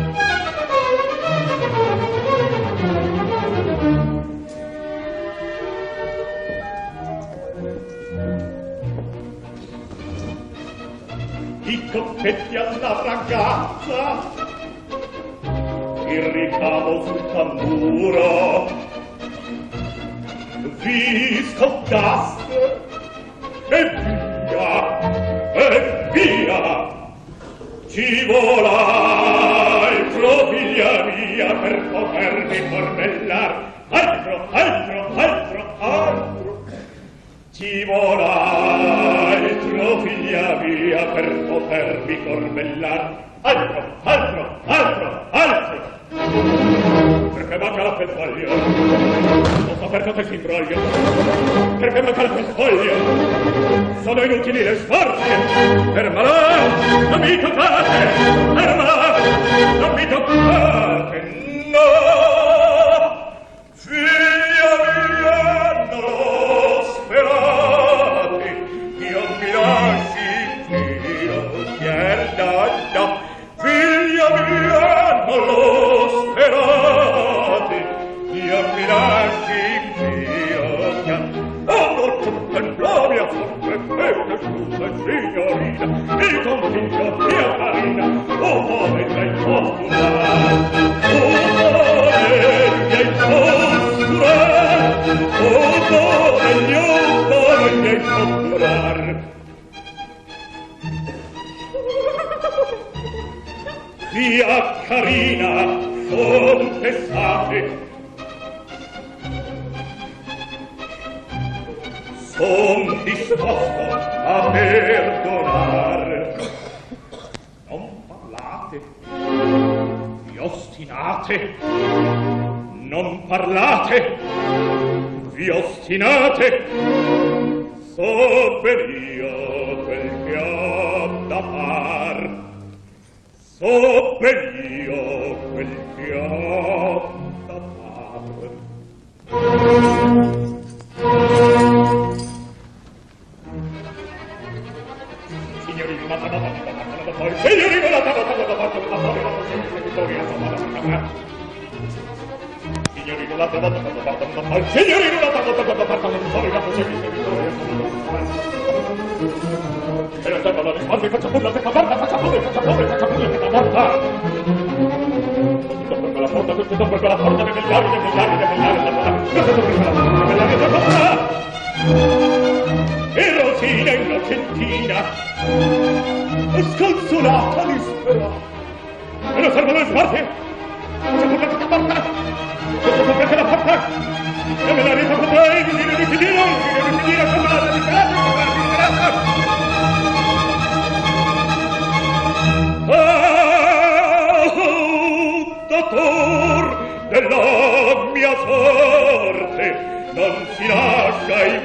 I confetti alla ragazza il ricamo sul tamburo. Vi scottaste e via e via. Ci volai figlia mia per potermi formellar. Altro altro altro altro. Ci volai figlia mia per potermi formellar. Altro altro altro altro. Perché manca la pentaglia? Non so perché si imbroglio. Perché manca la pentaglia? Sono inutili le sforze. Fermala, non mi toccate. Fermala, non mi toccate. No! Fino! scusa signorina mi confido mia carina oh amore miei postura oh amore miei postura oh amore mio amore miei posturar via carina confessate son disposto a perdonar. Non parlate, vi ostinate, non parlate, vi ostinate, so ben io quel che ho da far, so ben io quel che ho da far. Gracias. mattina e sconsolata li spera e la serva non smarte c'è pur perché t'apparta c'è pur perché l'apparta e me la rita con te e mi dire di finire e mi dire di finire di finire oh dottor della mia sorte non si lascia in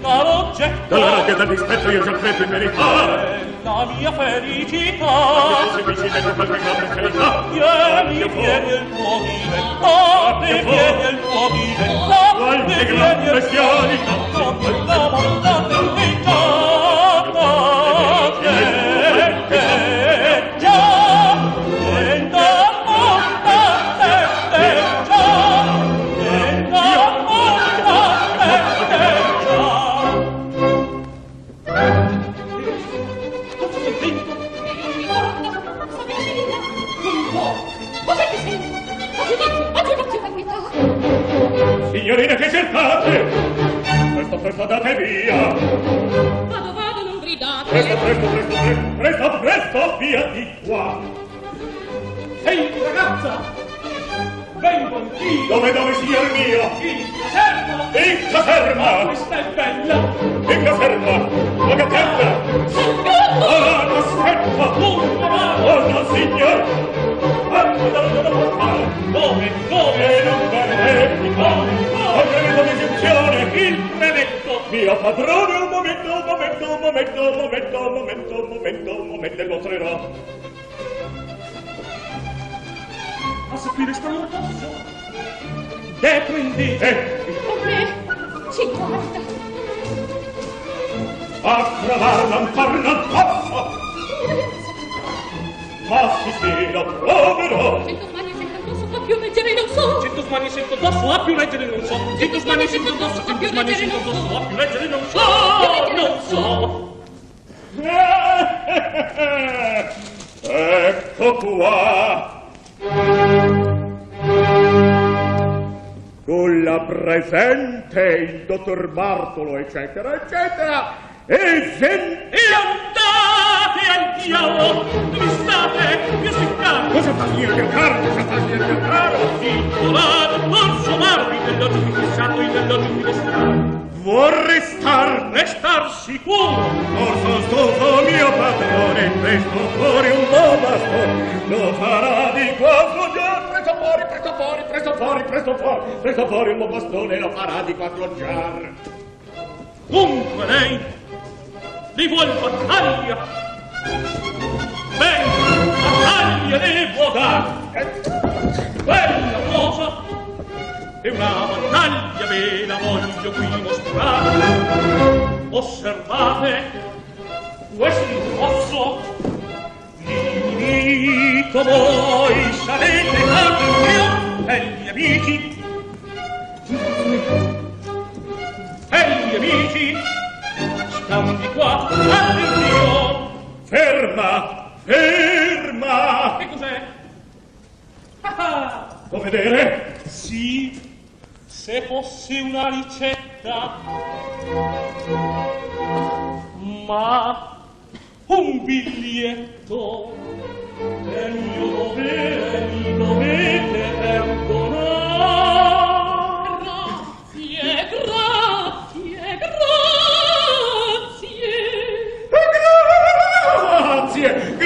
caro oggetto Dalla rabbia, dal dispetto io già credo in verità. La mia felicità. La mia felicità che qualche mia felicità Vieni, vieni il tuo dilettate Vieni il tuo dilettate Quante gran bestialità. Quante gran bestialità via Vado, vado, non gridate. presto presto presto presto presto presto via di qua Ehi, ragazza! Vengo anch'io! dove dove signor mio In caserma! in caserma Questa è bella! in caserma la gazzetta ah aspetta Dunque, va! oh no signor anche da dove devo fare Dove? Dove? e non verifico ho preso l'esecuzione Il brevetto! via padrone un momento, un momento, un momento, un momento, un momento, un momento, un momento, mostrerò. A sapere sta lo posso. Dentro in dite. Come? 50. A provar non far non posso. <laughs> Ma si sì, lo proverò. 100 più leggere non so. Cento smanie sento addosso, a più leggere non so! Cento smanie sento addosso, cento smanie sento addosso, a più leggere non so! Non so! ecco qua Culla presente il dottor Bartolo eccetera eccetera e sen- E andate al diavolo! Dove state? Sono caro! cosa signor mio caro cosa signor mio caro Titolato, non somarvi nell'oggi qui fissato, in nell'oggi qui destinato. vuol restar Restar sicuro! Orso stufo mio padrone, presto fuori un po' bastone, lo farà di qua sfoggiar, presto fuori, presto fuori, presto fuori, presto fuori, presto fuori un po' bastone, lo farà di qua sfoggiar. Dunque lei li vuol battaglia ben battaglia ne può dare bella cosa e una battaglia ve la voglio qui mostrare. Osservate questo rosso dico voi sarete tanto e gli amici. E gli amici. Stanno di qua all'indio Ferma, ferma, che cos'è? Ah, ah, può vedere? sì se fosse una ricetta. Ma un biglietto. È il mio dovere mi dovete perdonare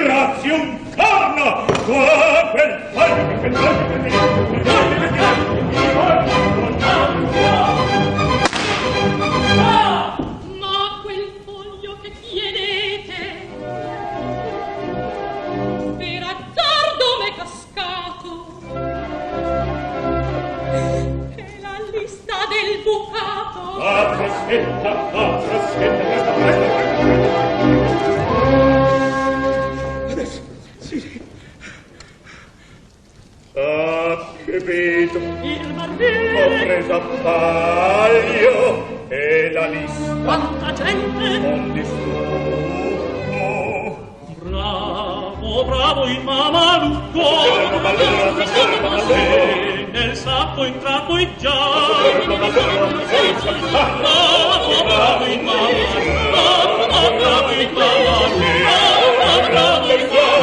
grazie. Un corno, qua quel foglio, quel foglio, quel foglio, quel foglio, quel foglio, Ah! Ma quel foglio che chiedete per azzardo m'è cascato. È la lista del bucato. Ah, freschetta, ah, freschetta, presto, presto, presto. Ach, vedo, il barbiere, ho preso a paglio, e la lista, quanta gente, non disturbo. Bravo, bravo il mamalucco, e nel sacco entrato e già, bravo, bravo il mamalucco, bravo il mamalucco, bravo il mamalucco,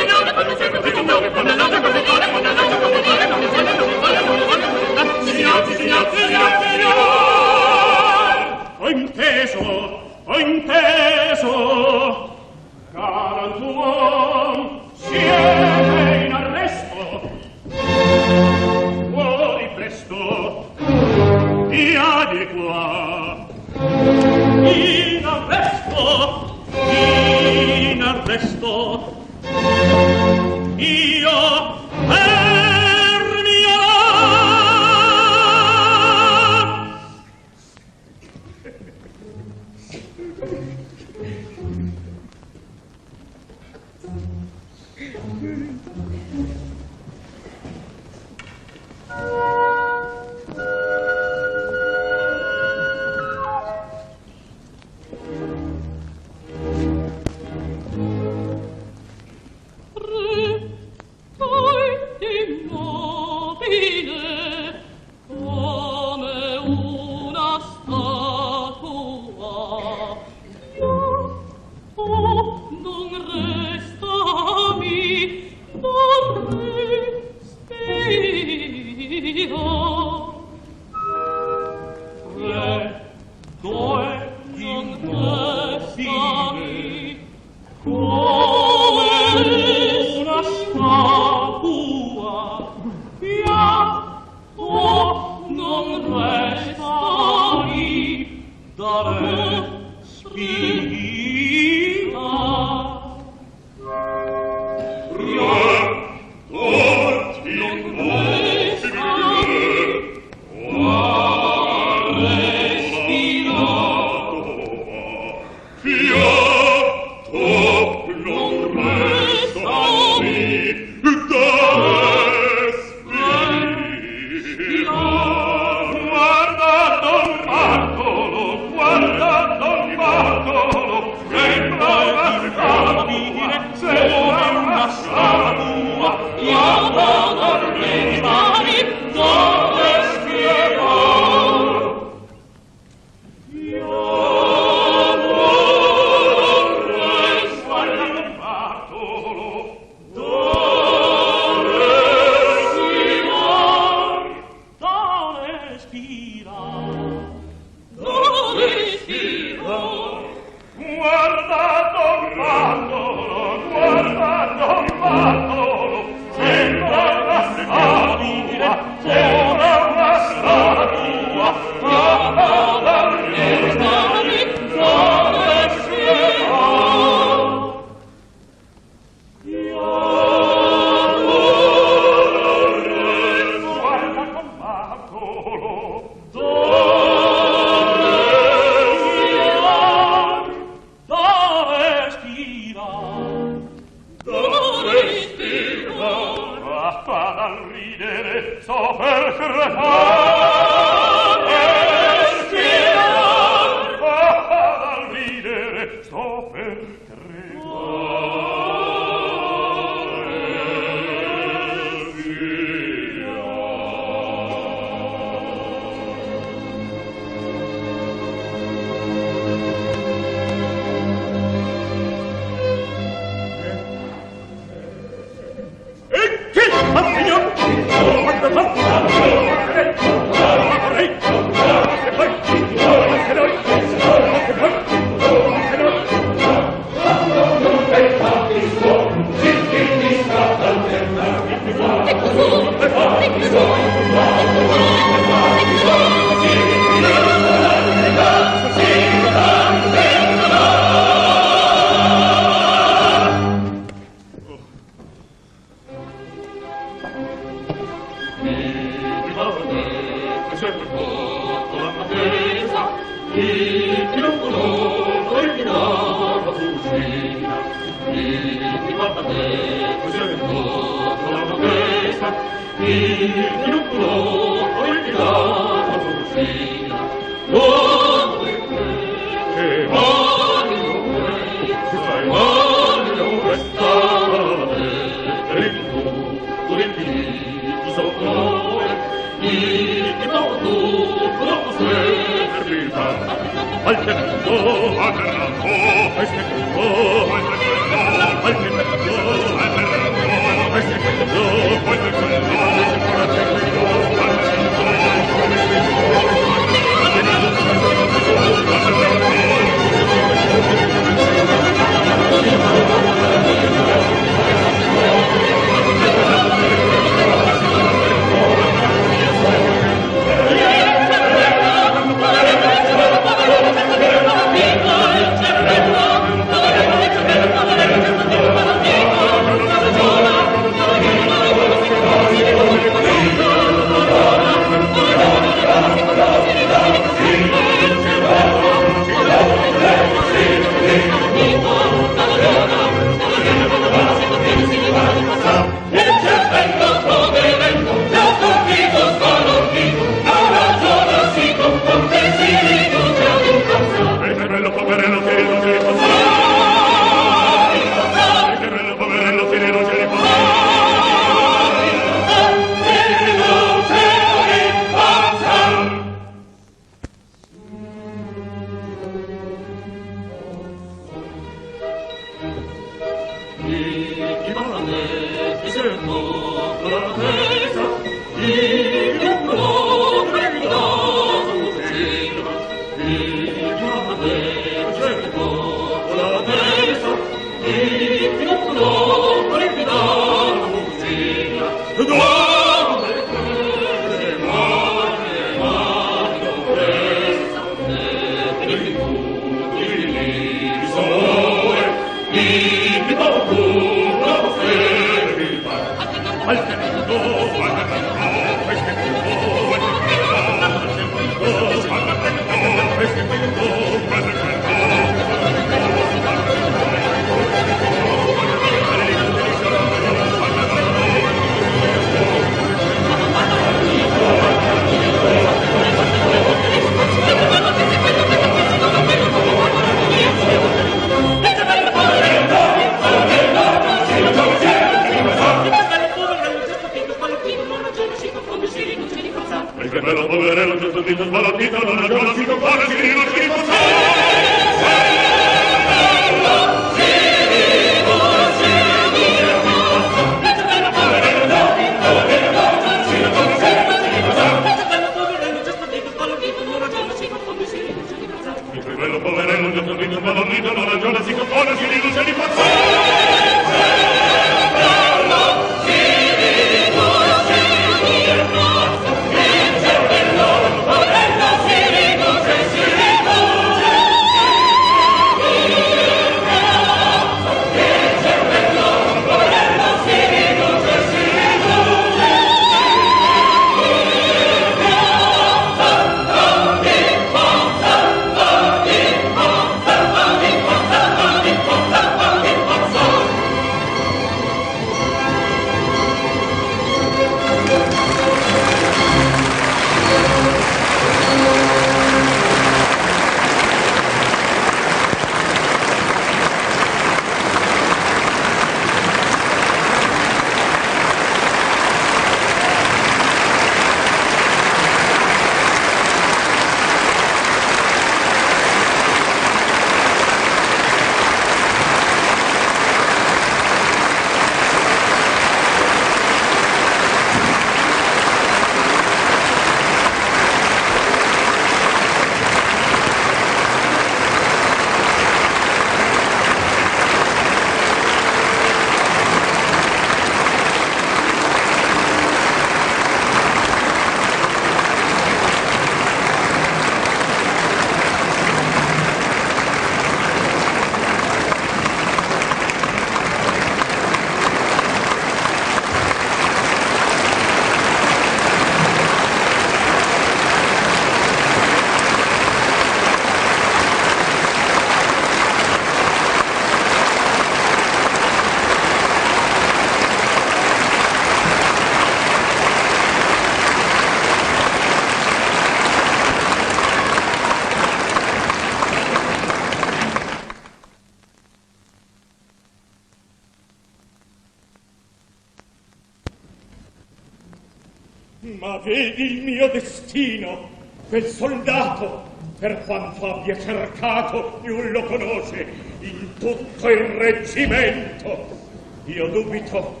abbia cercato più lo conosce in tutto il reggimento. Io dubito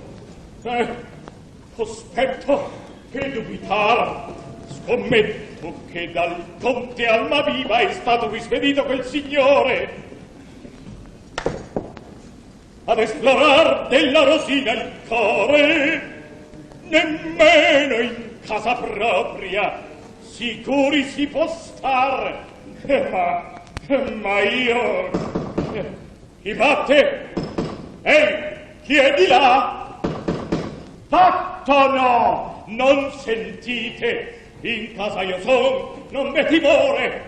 eh, aspetto che dubitare scommetto che dal conte Almaviva è stato rispedito quel signore ad esplorar della rosina il core nemmeno in casa propria sicuri si può star ma, ma io... Chi batte? Ehi, chi è di là? Tatto no! Non sentite! In casa io son, non me timore!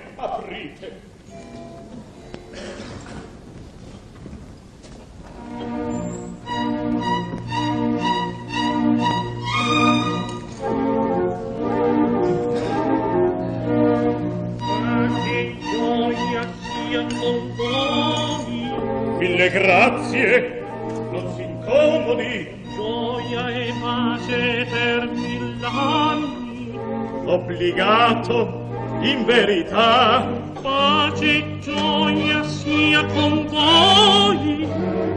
Mille grazie non si incomodi. Gioia e pace per mill'anni obbligato in verità. Pace e gioia sia con voi.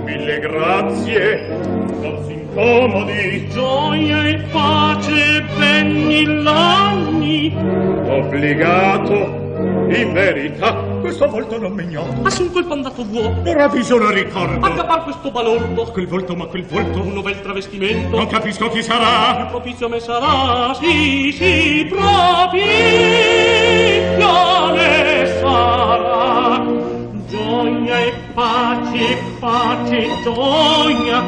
Mille grazie non si incomodi. Gioia e pace per mill'anni obbligato in verità questo volto non mi ignoto ah sul colpo andato vuoto. Non ravviso non ricordo. A capar questo balordo. Quel volto ma quel volto. Un bel travestimento. Non capisco chi sarà. Il propizio me sarà. Sì sì propizio me sarà. Gioia e pace pace gioia.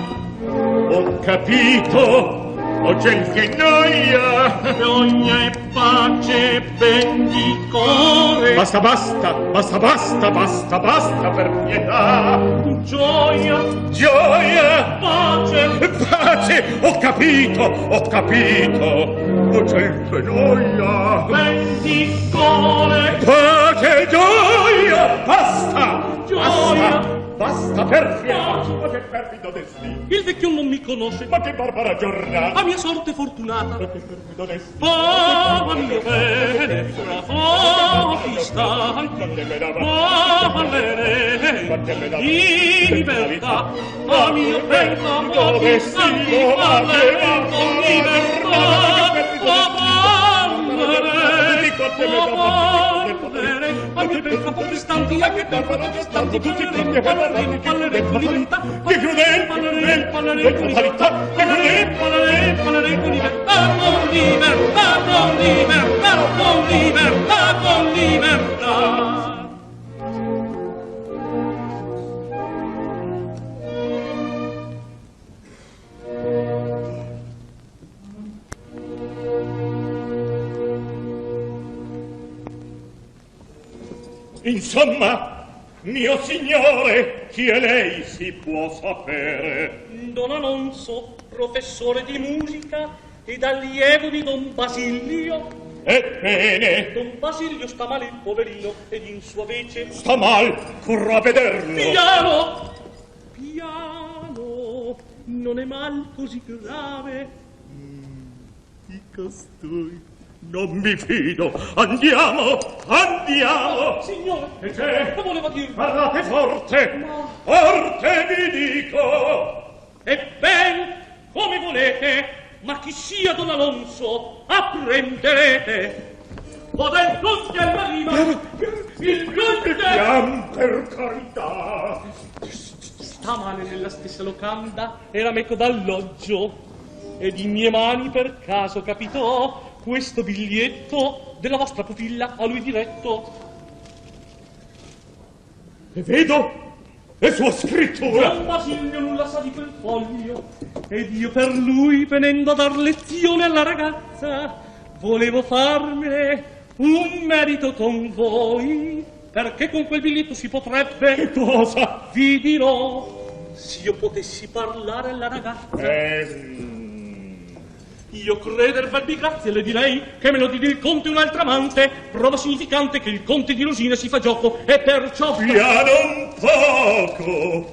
Ho capito o gel che noia. Ogni e pace ben di core Basta, basta, basta, basta, basta, basta per pietà. Gioia, Gioia. pace. Pace, ho capito, ho capito. O gel che noia. Ben di core Pace, gioia, basta. Gioia. Basta, vasta perfida Ma che perfido destino Il vecchio non mi conosce Ma che barbara giornata A mia sorte fortunata Ma che perfido destino Mamma mia benedetta Conquista Ma valere Di libertà La mia bella conquista Di valere con libertà Ma valere Ma valere Anche protestanti, anche per protestanti, tutti primi e ballerini, ballerini, qualità, che crudele, ballerini, ballerini, qualità, che crudele, ballerini, ballerini, libertà, con libertà, con libertà, con libertà, con libertà. Insomma, mio signore, chi è lei si può sapere? Don Alonso, professore di musica ed allievo di Don Basilio. Ebbene, Don Basilio sta male il poverino ed in sua vece sta mal, corro a vederlo. piano, piano, non è mal così grave. Di costui non mi fido. Andiamo, andiamo. Signore, E c'è? che voleva dir? Parlate forte, forte vi dico. Ebben, come volete, ma chi sia Don Alonso, apprenderete. Il conte all'arriva, il conte Pian per carità. sta male nella stessa locanda, era meco d'alloggio, ed in mie mani per caso capitò questo biglietto della vostra pupilla a lui diretto. E vedo, è sua scrittura. Don Basilio nulla sa di quel foglio, ed io per lui, venendo a dar lezione alla ragazza, volevo farmene un merito con voi, perché con quel biglietto si potrebbe... Che cosa? Vi dirò, se io potessi parlare alla ragazza. Ehm... Io creder farvi grazie le direi che me lo dì il conte un altro amante, prova significante che il conte di Rosina si fa gioco e perciò... Piano un poco.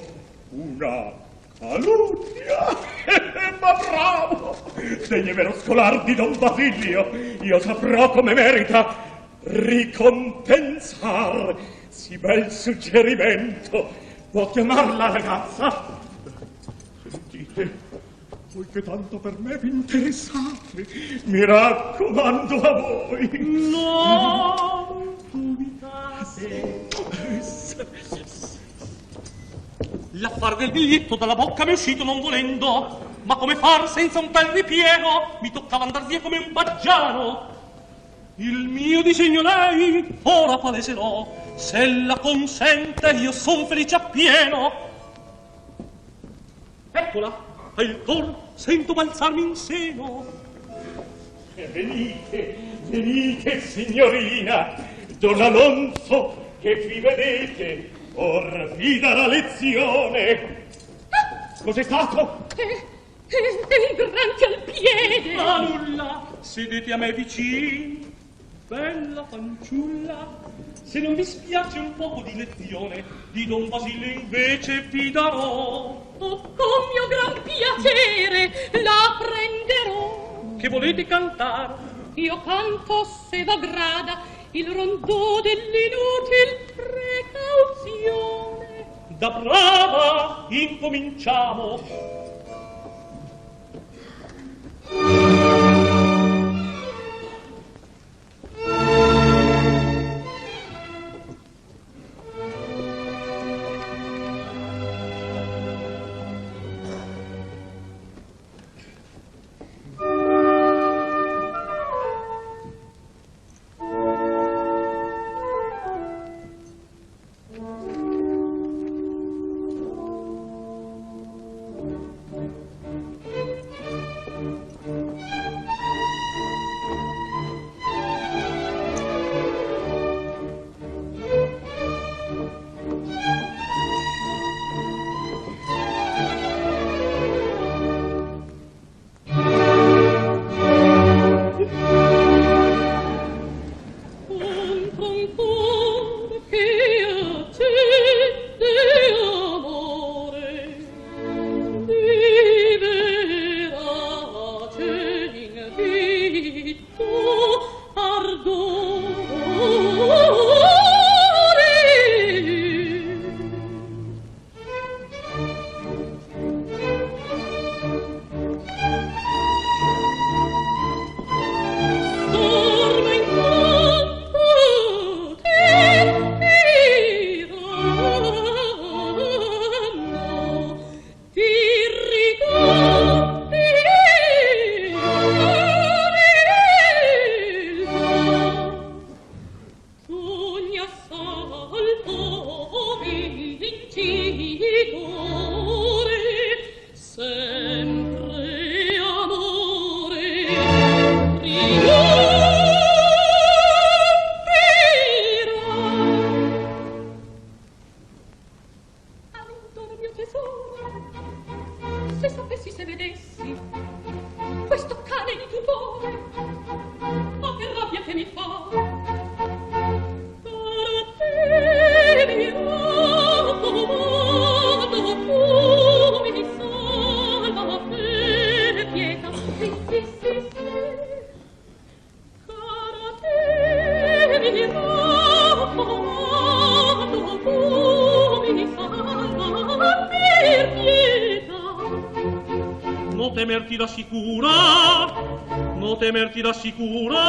Una calunnia. <laughs> Ma bravo! Degli vero scolar di Don Basilio, io saprò come merita ricompensar si bel suggerimento. Può chiamar la ragazza? Sentite, voi che tanto per me vi interessate, mi raccomando a voi. Non dubitate. L'affare del biglietto dalla bocca mi è uscito non volendo, ma come far senza un tal ripiego? Mi toccava andar via come un baggiano. Il mio disegno lei ora paleserò, se la consente io son felice appieno. Eccola, al cor sento balzarmi in seno. E venite, venite, signorina, Don Alonso, che vi vedete, or vi darà lezione. Cos'è stato? È, è, è un granchio al piede. Ma nulla, sedete a me vicini, bella fanciulla. Se non vi spiace un poco di lezione, di Don Basilio invece vi darò. Oh, con mio gran piacere la prenderò. Che volete cantar? Io canto se v'aggrada il rondò dell'inutil precauzione. Da brava incominciamo. temer ti rassicuro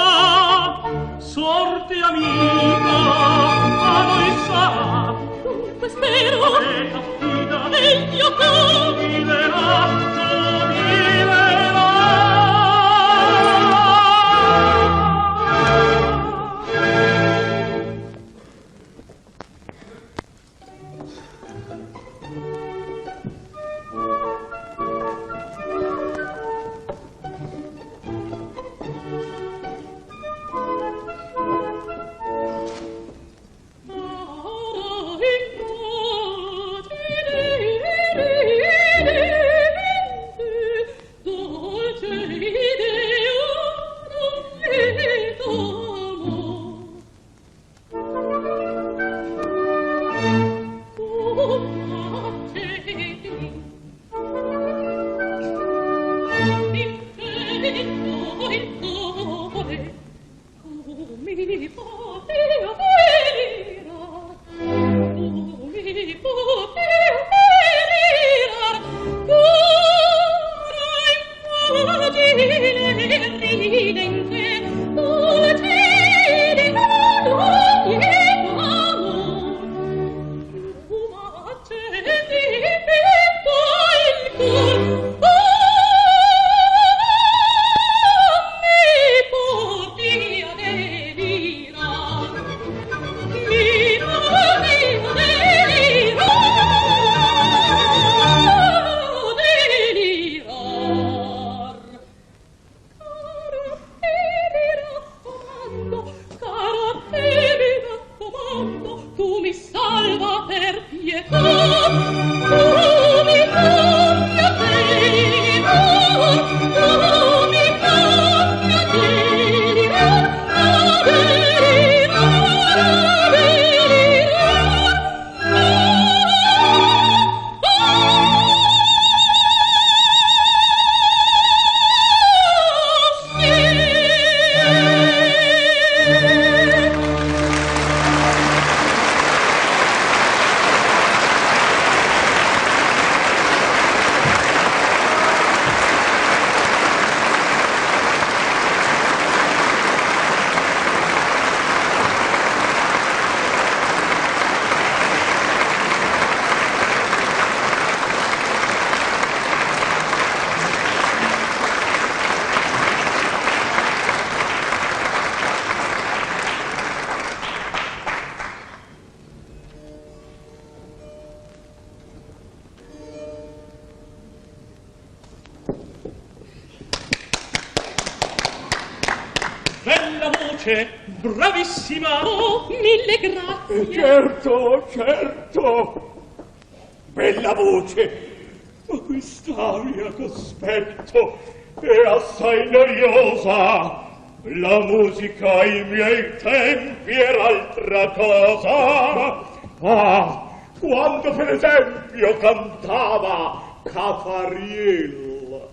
cantava Cafariello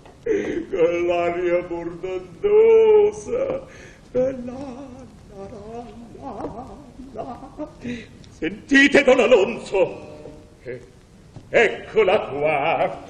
con l'aria bordandosa e la, la, la, Sentite, don Alonso, eccola qua.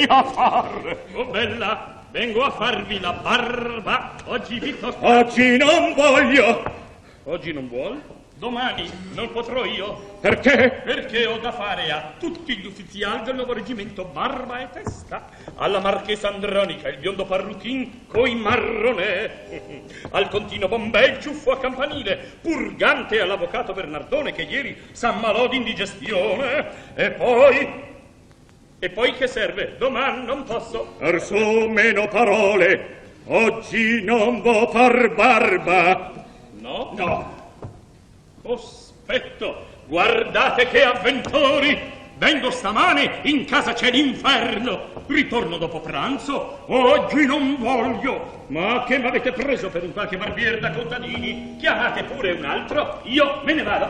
Vieni a far? Oh, bella, vengo a farvi la barba. Oggi vi tocca. Oggi non voglio. Oggi non vuol? Domani non potrò io. Perché? Perché ho da fare a tutti gli ufficiali del nuovo reggimento barba e testa. Alla marchesa Andronica il biondo parrucchin coi marronè. <laughs> Al continuo Bombè il ciuffo a campanile. Purgante all'avvocato Bernardone che ieri s'ammalò d'indigestione. E poi... E poi che serve? Domani non posso. Arso meno parole. Oggi non vo far barba. No? No. Cospetto, guardate che avventori! Vengo stamane, in casa c'è l'inferno. Ritorno dopo pranzo. Oggi non voglio. Ma che m'avete preso per un qualche barbiere da contadini? Chiamate pure un altro, io me ne vado.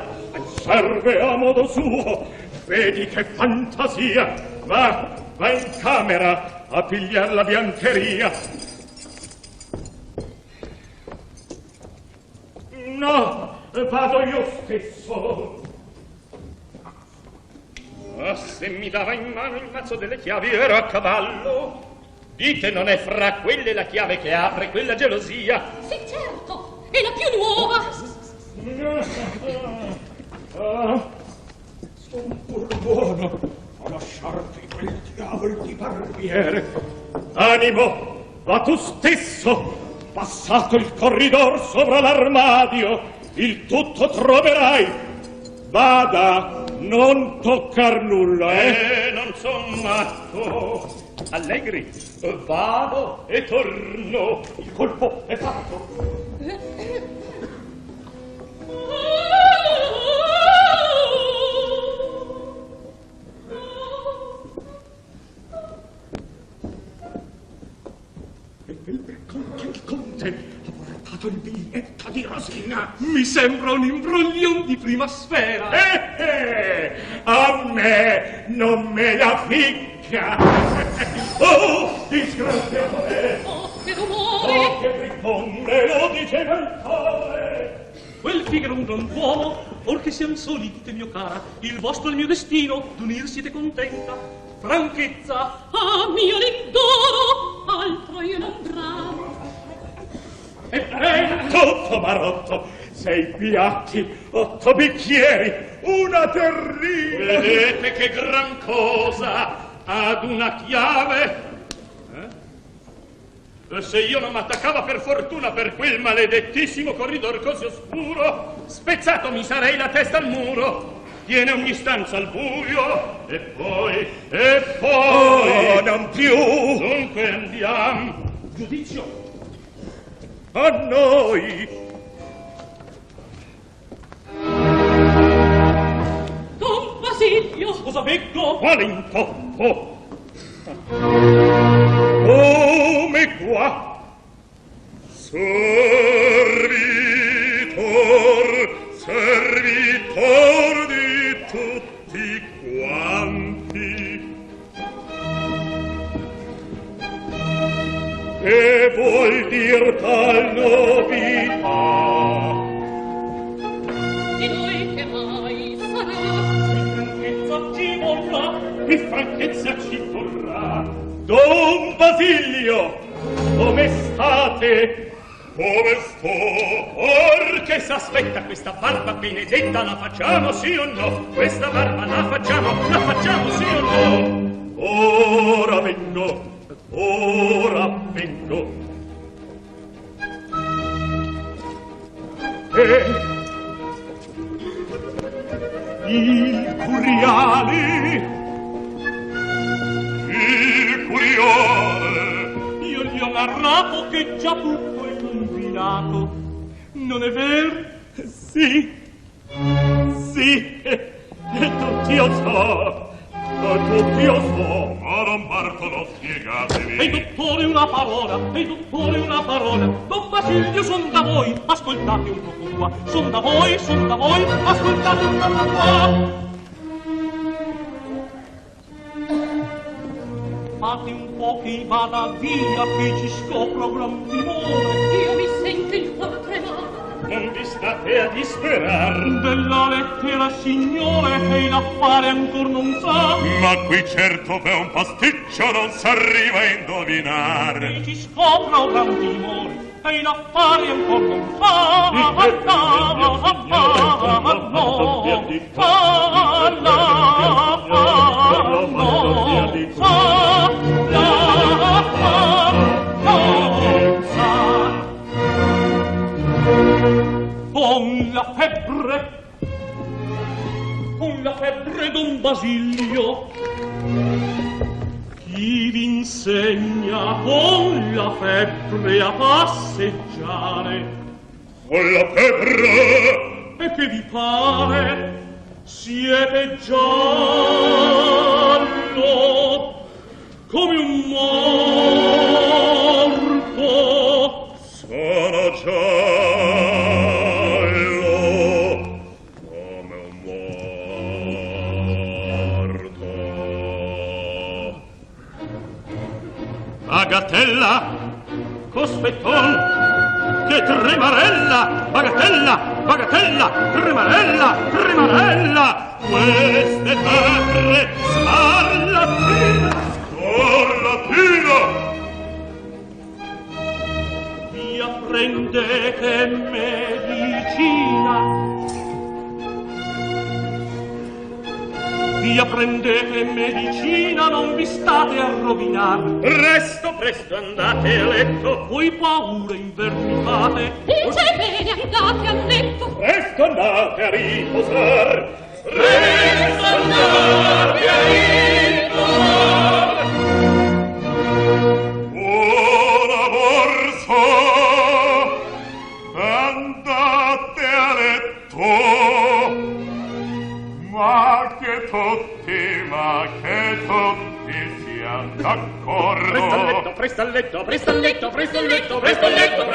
Serve a modo suo. Vedi che fantasia. Va, va in camera a pigliar la biancheria. No, vado io stesso. Ah, se mi dava in mano il mazzo delle chiavi ero a cavallo. Dite, non è fra quelle la chiave che apre quella gelosia? Sì, certo, è la più nuova. Ah, son pur buono lasciarti quel diavolo di barbiere. Animo, va tu stesso, passato il corridor sopra l'armadio, il tutto troverai. Bada, non toccar nulla, eh? eh non son matto. Allegri, vado e torno. Il colpo è fatto. Eh, portato il biglietto di Rosina. Mi sembra un imbroglion di prima sfera. Eh, eh, a me non me la ficca. <laughs> Oh, disgraziatore! Oh, che Oh, rumore! che briccone, lo diceva il cuore! Quel Figaro un grand'uomo, or che siam soli, dite mio cara, il vostro è il mio destino, d'unir siete contenta. Franchezza, Ah, mio lindoro, altro io non bramo. E ben tutto marotto, sei piatti, otto bicchieri, una terrina! vedete che gran cosa ad una chiave. Eh? Se io non m'attaccava per fortuna per quel maledettissimo corridor così oscuro, spezzato mi sarei la testa al muro. Tiene ogni stanza al buio, e poi, e poi... Oh, non più! Dunque andiamo. Giudizio. A noi! Don Basilio, Cosa veggo? Quale intoppo? Come qua? Servitor, servitor di tutti quanti. Che virtual novità. Di noi che mai sarà, di franchezza ci vorrà, di franchezza ci vorrà. Don Basilio, come state? Come sto? Or che s'aspetta questa barba benedetta, la facciamo sì o no? Questa barba la facciamo, la facciamo sì o no? Ora vengo, ora vengo, e il curiale il curiale. Io gli ho narrato che già tutto è combinato. Non è vero? sì. Sì. E tutti io so. da tutti io so ma non partono, spiegatevi. E dottore una parola e dottore una parola. Don Basilio son da voi ascoltate un poco qua. Son da voi son da voi ascoltate un poco qua. Fate un po' che vada via, che ci scopro gran timore. Io mi sento il cuore Con vi state a disperar. Della lettera signore che in affare ancor non sa. Ma qui certo per un pasticcio non s'arriva a indovinar. E ci scopra un gran timore e in affare ancor non sa. Ma va va va ma no fa la fa no fa la fa Con la febbre, con la febbre d'un Basilio, chi vi insegna con la febbre a passeggiare? Con la febbre, E che vi pare? Siete giallo come un morto. bagatella cospetton che tremarella bagatella bagatella tremarella tremarella. Queste terre scarlatina scarlatina via prendete medicina Via prendete medicina, non vi state a rovinar. Resto presto andate a letto. Voi paure invermitate. Dice bene, andate a letto. Presto andate a riposar. Presto al letto, presto al letto, presto al letto, presto al letto.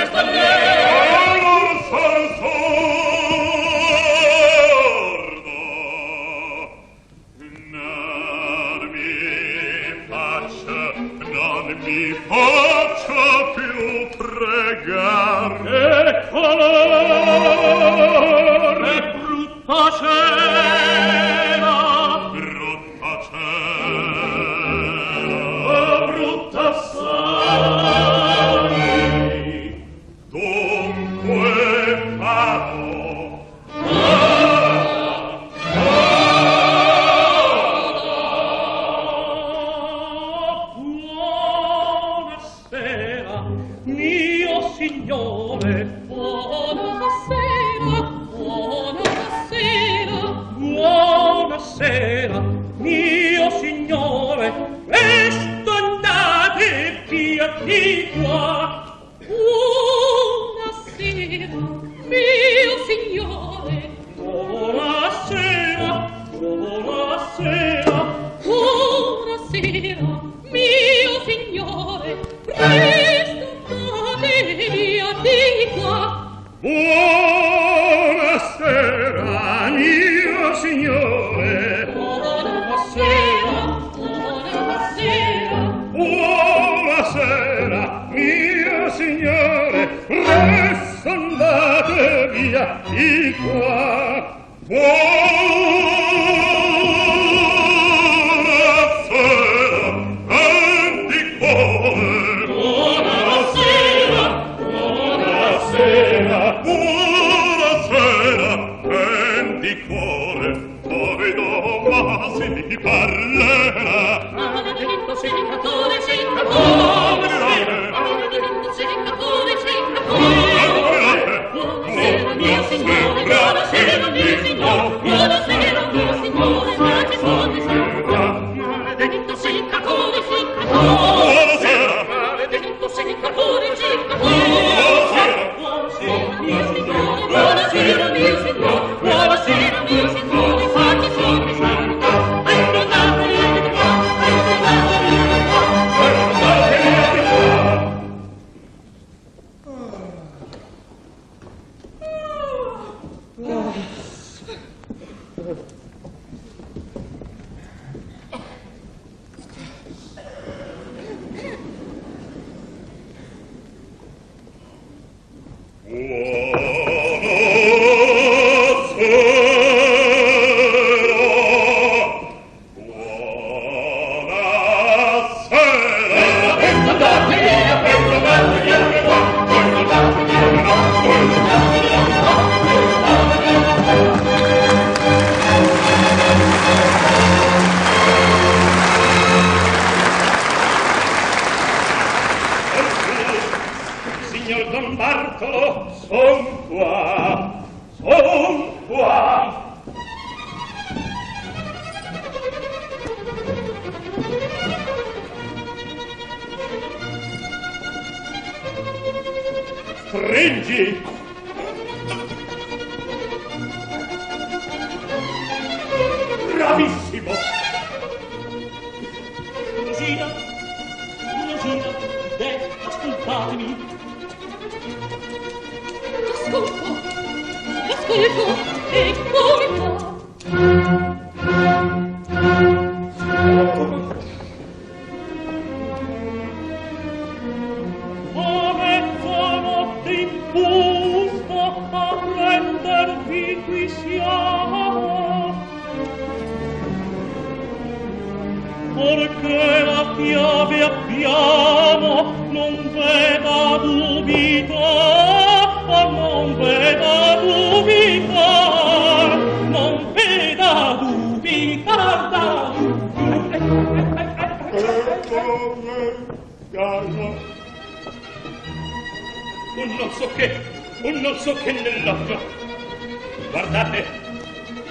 guardate,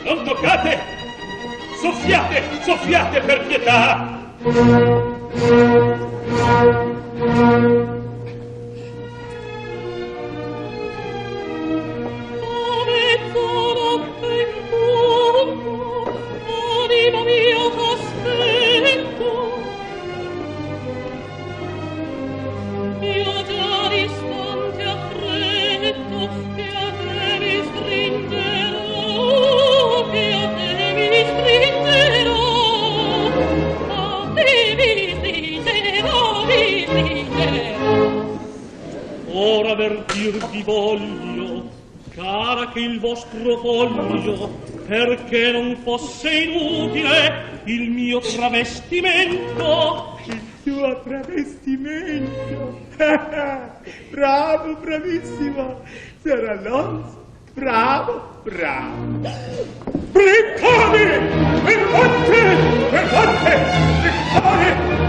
non toccate, soffiate, soffiate per pietà. Fosse inutile il mio travestimento. Il tuo travestimento. bravo, bravissimo. Sir Alonso. Bravo, bravo. Bricconi! Bricconi!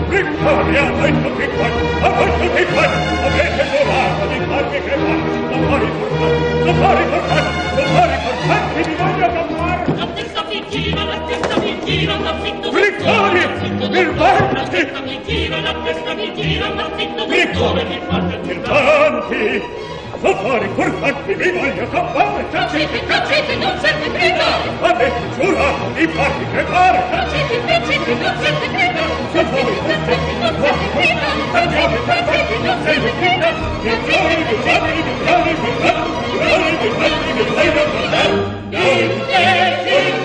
Bricconi! A voi tutti quanti! A voi tutti quanti! Avete giurato di farmi crepare! Affari portanti! Affari portanti! Affari portanti! Vi voglio campare! gira la testa mi gira la fitto Briccone Virvanti La mi gira la testa mi gira ma fitto Briccone Virvanti Vo fuori curvanti vi voglio campare Tacete, tacete, non sente grida A me giurato di farti crepare Tacete, tacete, non sente grida Se fuori curvanti non sente grida Tacete, tacete, non sente grida Tacete, tacete, non sente grida Tacete, tacete, non sente grida Tacete, tacete, non sente grida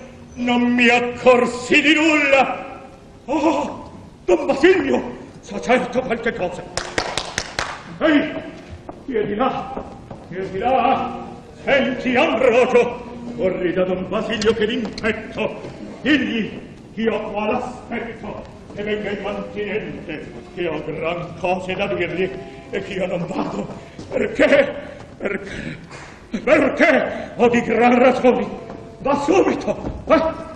non mi accorsi di nulla. Oh, Don Basilio, so certo qualche cosa. Ehi, tieni là, tieni là, senti Ambrogio, corri da Don Basilio che d'impetto, digli che io qua l'aspetto che venga il mantinente, che ho gran cose da dirgli e che io non vado, perché, perché, perché? Ho di gran ragioni. Va subito, va,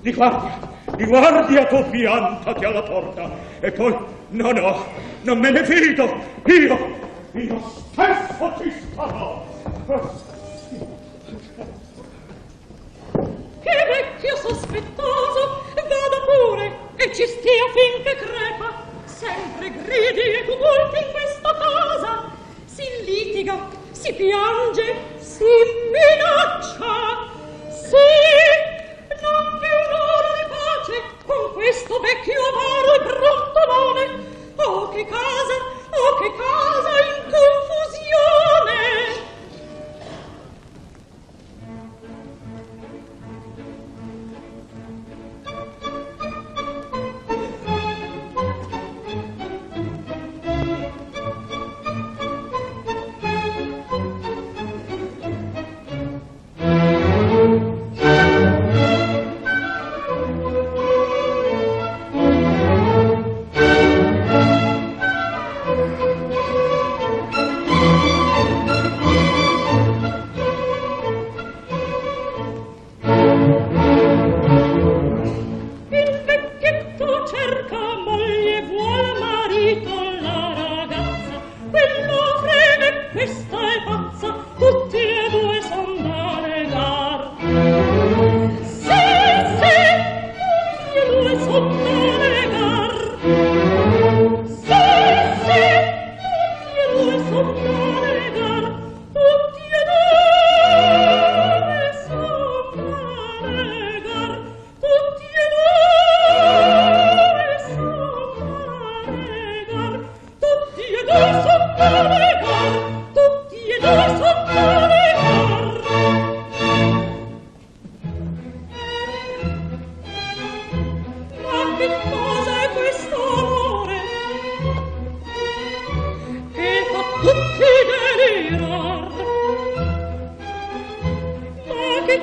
di guardia, di guardia tu piantati alla porta, e poi, no, no, non me ne fido, io, io stesso ci starò. Che vecchio sospettoso, vada pure e ci stia finché crepa. Sempre gridi e tumulti in questa casa. Si litiga, si piange, si minaccia. Sì, non più un'ora di pace con questo vecchio amaro e brontolone. Oh, che casa, oh, che casa in confusione.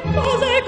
cose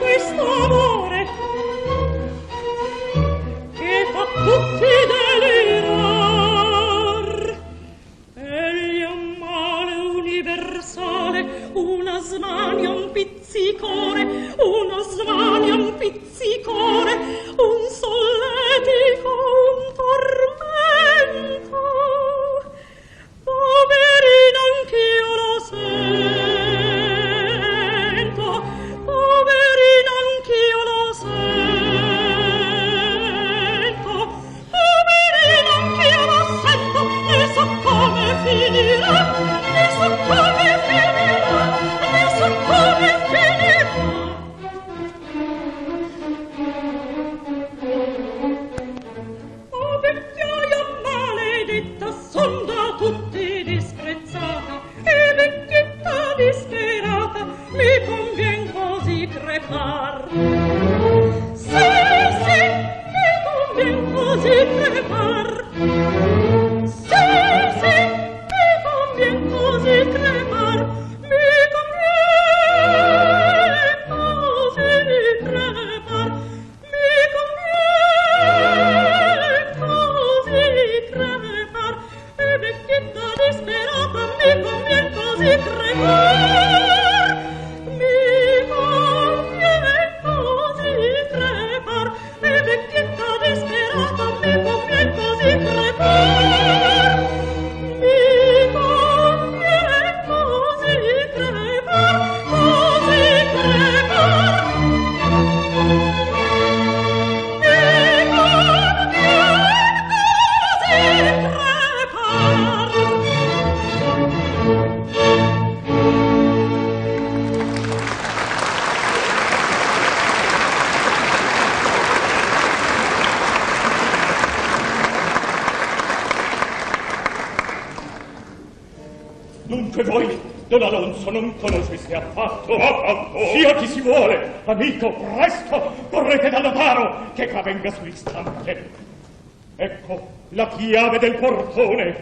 chiave del portone.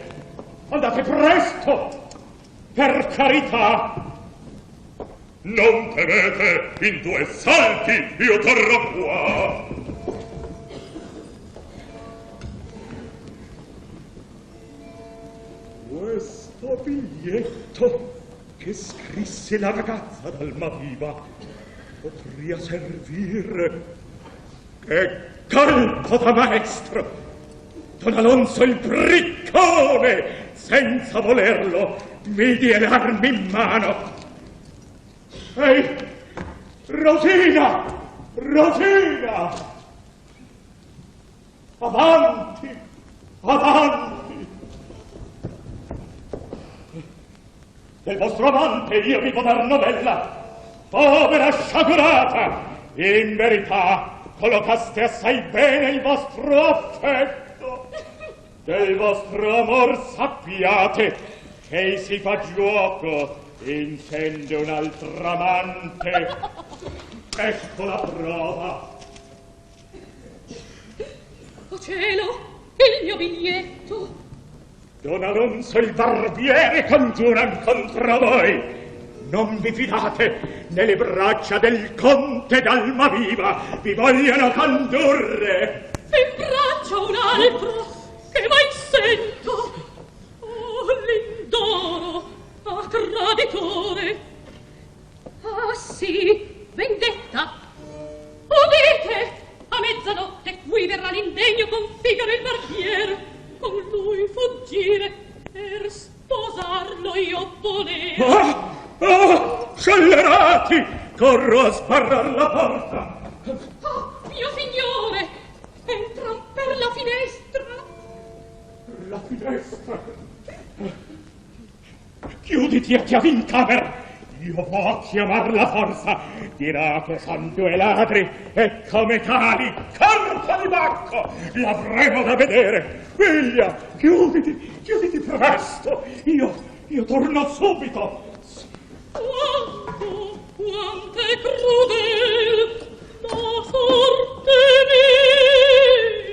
Andate presto! Per carità! Non temete, in due salti io torno qua! Questo biglietto che scrisse la ragazza d'Almaviva potria servir. Che colpo da maestro! Don Alonso il briccone, senza volerlo, mi die l'armi in mano. Ehi, Rosina! Rosina! Avanti! Avanti! Del vostro amante io vi può dar novella, povera sciagurata in verità collocaste assai bene il vostro affetto del vostro amor sappiate che si fa giuoco intende un altro amante <laughs> ecco la prova. Oh cielo il mio biglietto. Don Alonso il barbiere congiuran contro voi. Non vi fidate nelle braccia del conte d'Almaviva. Vi vogliono condurre. In braccia un altro che mai sento oh l'indoro ah traditore ah sì vendetta udite a mezzanotte qui verrà l'indegno con Figaro il barbiere con lui fuggire per sposarlo io volevo ah! Oh, scellerati! Corro a sbarrar la porta! Oh, mio signore! Entra per la finestra! la finestra. Chiuditi e chiavi in camera. Io vo' chiamar la forza. Dirà che son due ladri e come tali, carta di bacco, l'avremo da vedere. Figlia, chiuditi, chiuditi presto. Io, io torno subito. Quanto, quanto è crudel la sorte mia.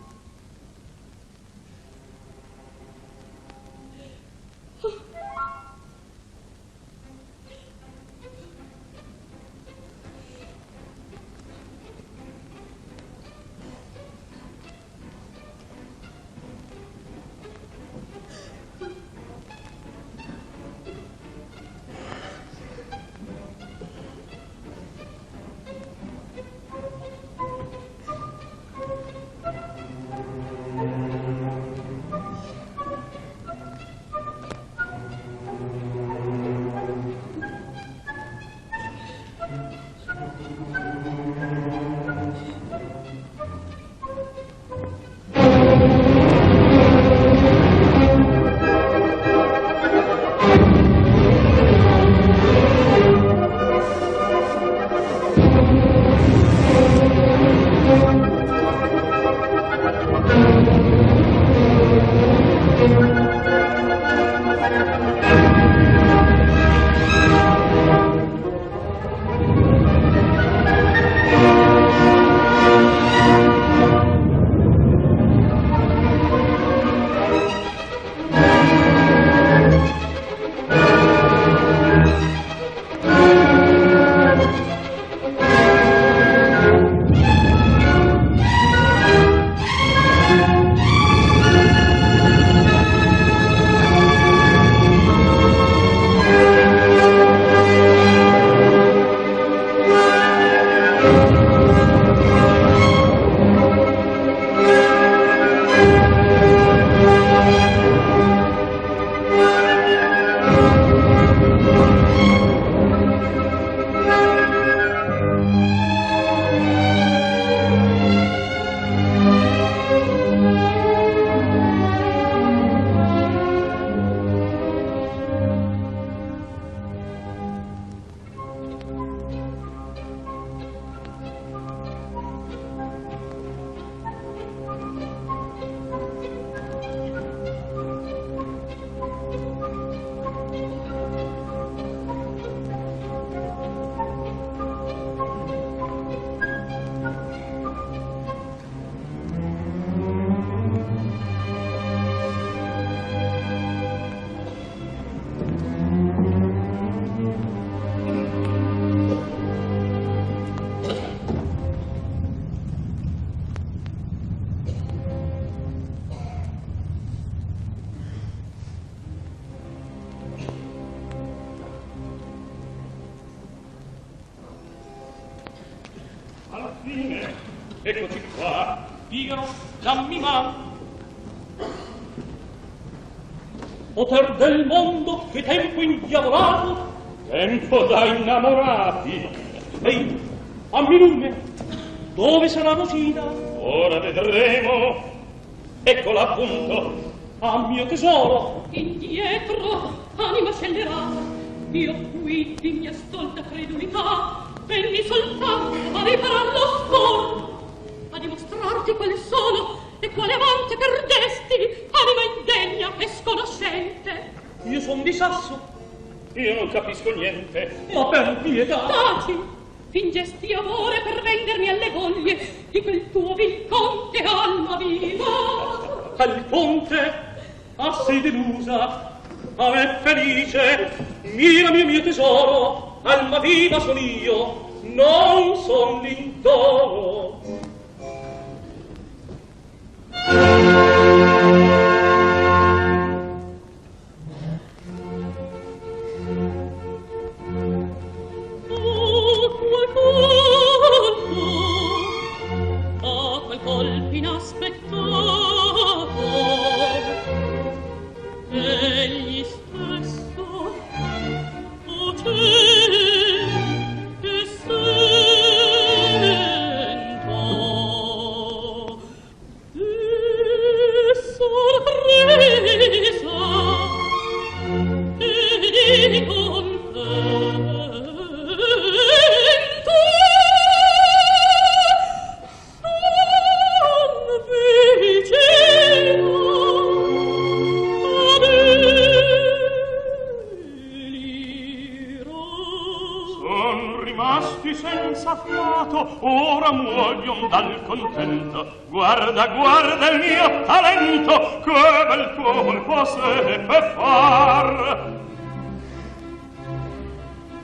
senza fiato ora muoio dal contento. Guarda guarda il mio talento che bel colpo se fe far.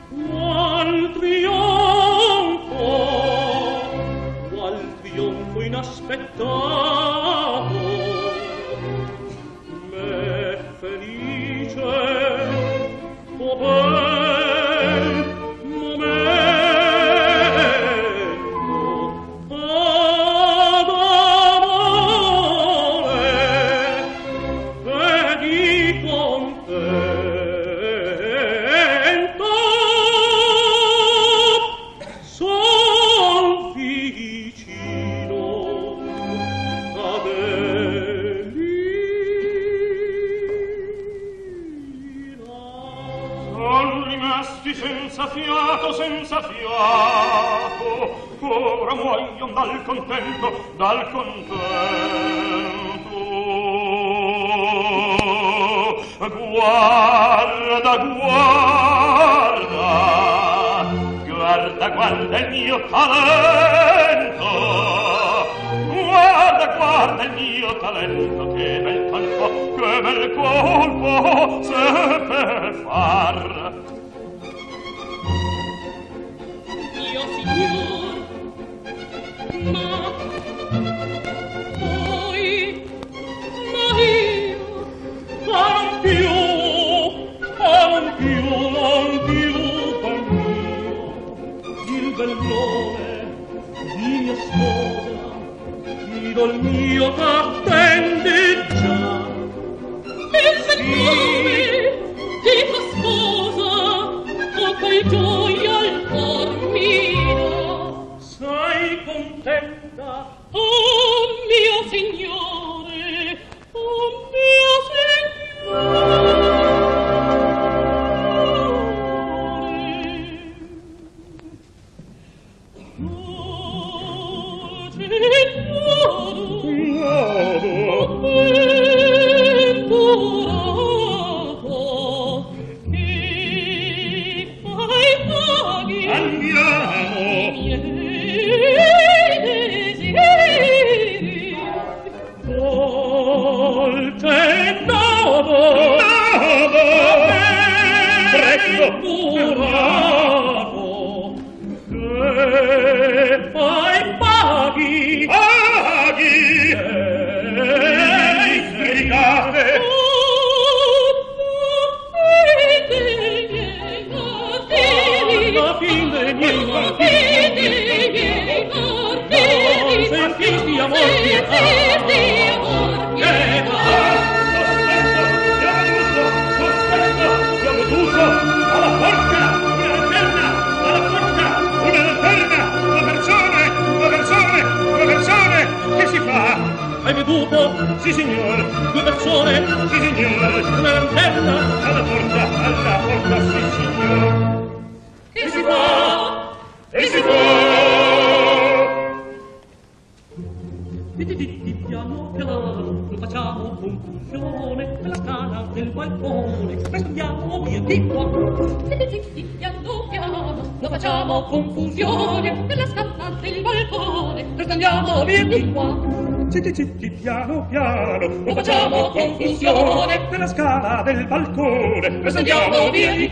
Qual trionfo qual trionfo inaspettato dal contento, dal contento. Guarda, guarda, guarda, guarda il mio talento. Guarda, guarda il mio talento, che bel colpo, che bel colpo, se per far 要我命。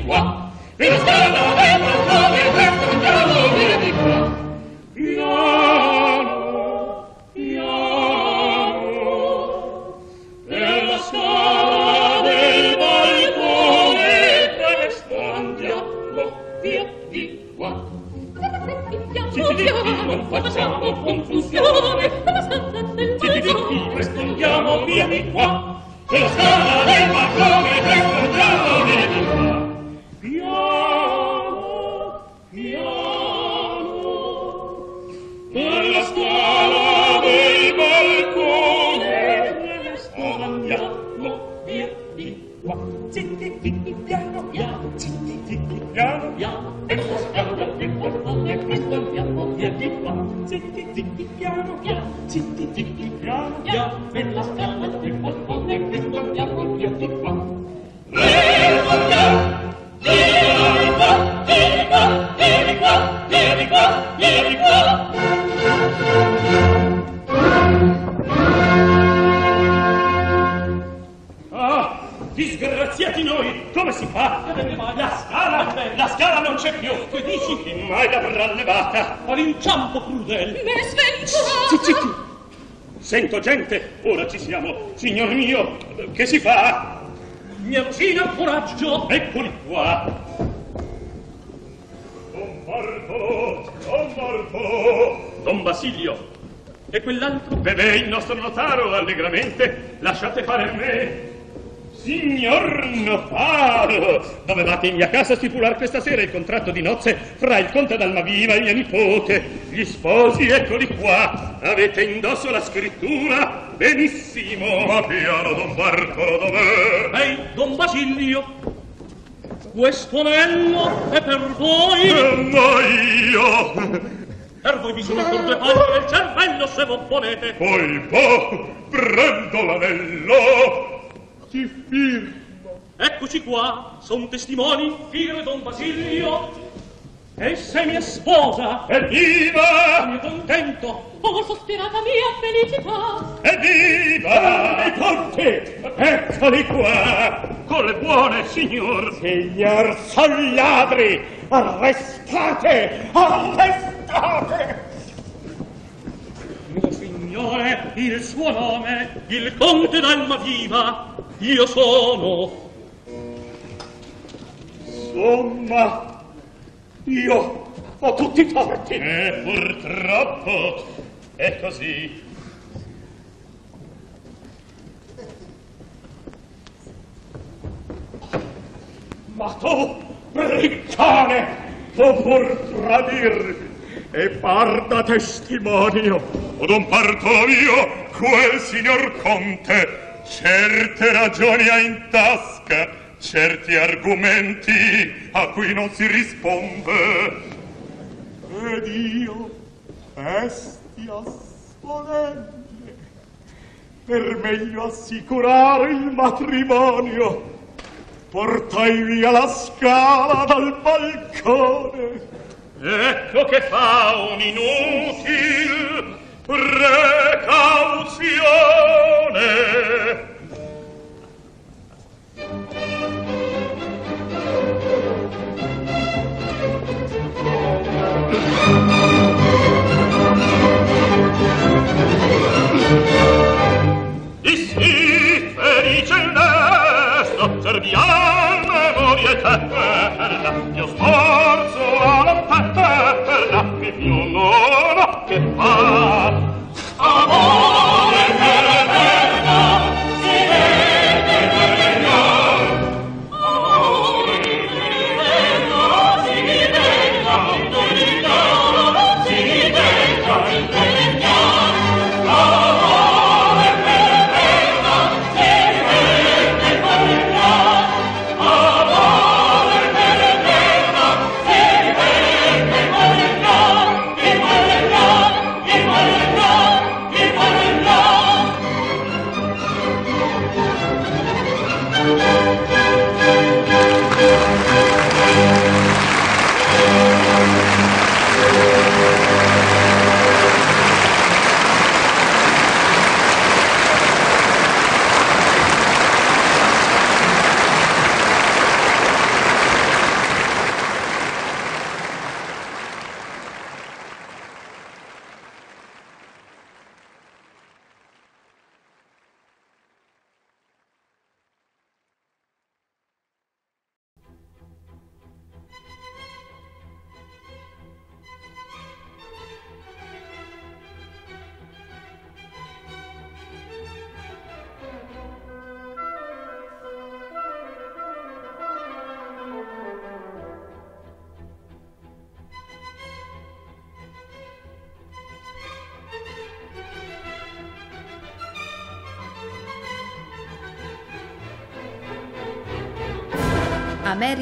Ah, disgraziati noi, come si fa? La scala, non c'è più. Che dici? Mai l'avrà levata? All'inciampo crudel. Me sventurata. Zitti. Sento gente, ora ci siamo. Signor mio, che si fa? Mia cina, coraggio. Eccoli qua. Don Bartolo, Don Bartolo. Don Basilio, E quell'altro? beve il nostro notaro allegramente. Lasciate fare a me. Signor notaro, dovevate in mia casa stipulare questa sera il contratto di nozze fra il conte d'Almaviva e mia nipote. Gli sposi, eccoli qua. Avete indosso la scrittura? Benissimo. Ma piano, Don Bartolo, dov'è? Ehi, Don Basilio. Questo anello è per voi. Ma io... Per voi bisogna corteggiare il cervello se voi volete. Poi, boh, prendo l'anello. Ti firmo. Eccoci qua, son testimoni, figlio Don Basilio. E sei mia sposa. Evviva! Ne contento. Oh, sospirata mia felicità! Evviva! I conti! Eccoli qua! Con le buone, signor! Signor, son ladri! Arrestate! Arrestate! Mio signore, il suo nome, il conte d'Almaviva. Io sono. Insomma, io ho tutti i torti. E purtroppo è così. Ma tu, briccone, tu pur tradirmi e par da testimonio, o don Bartolio, quel signor conte, certe ragioni ha in tasca, certi argomenti a cui non si risponde. Ed io, bestia solenne, per meglio assicurare il matrimonio, portai via la scala dal balcone. Ecco che fa un inutil precauzione. Ich felice il nesto, cerviam memoria eterna, io sforzo la lanterna, che più non ho che fa. Amore mio!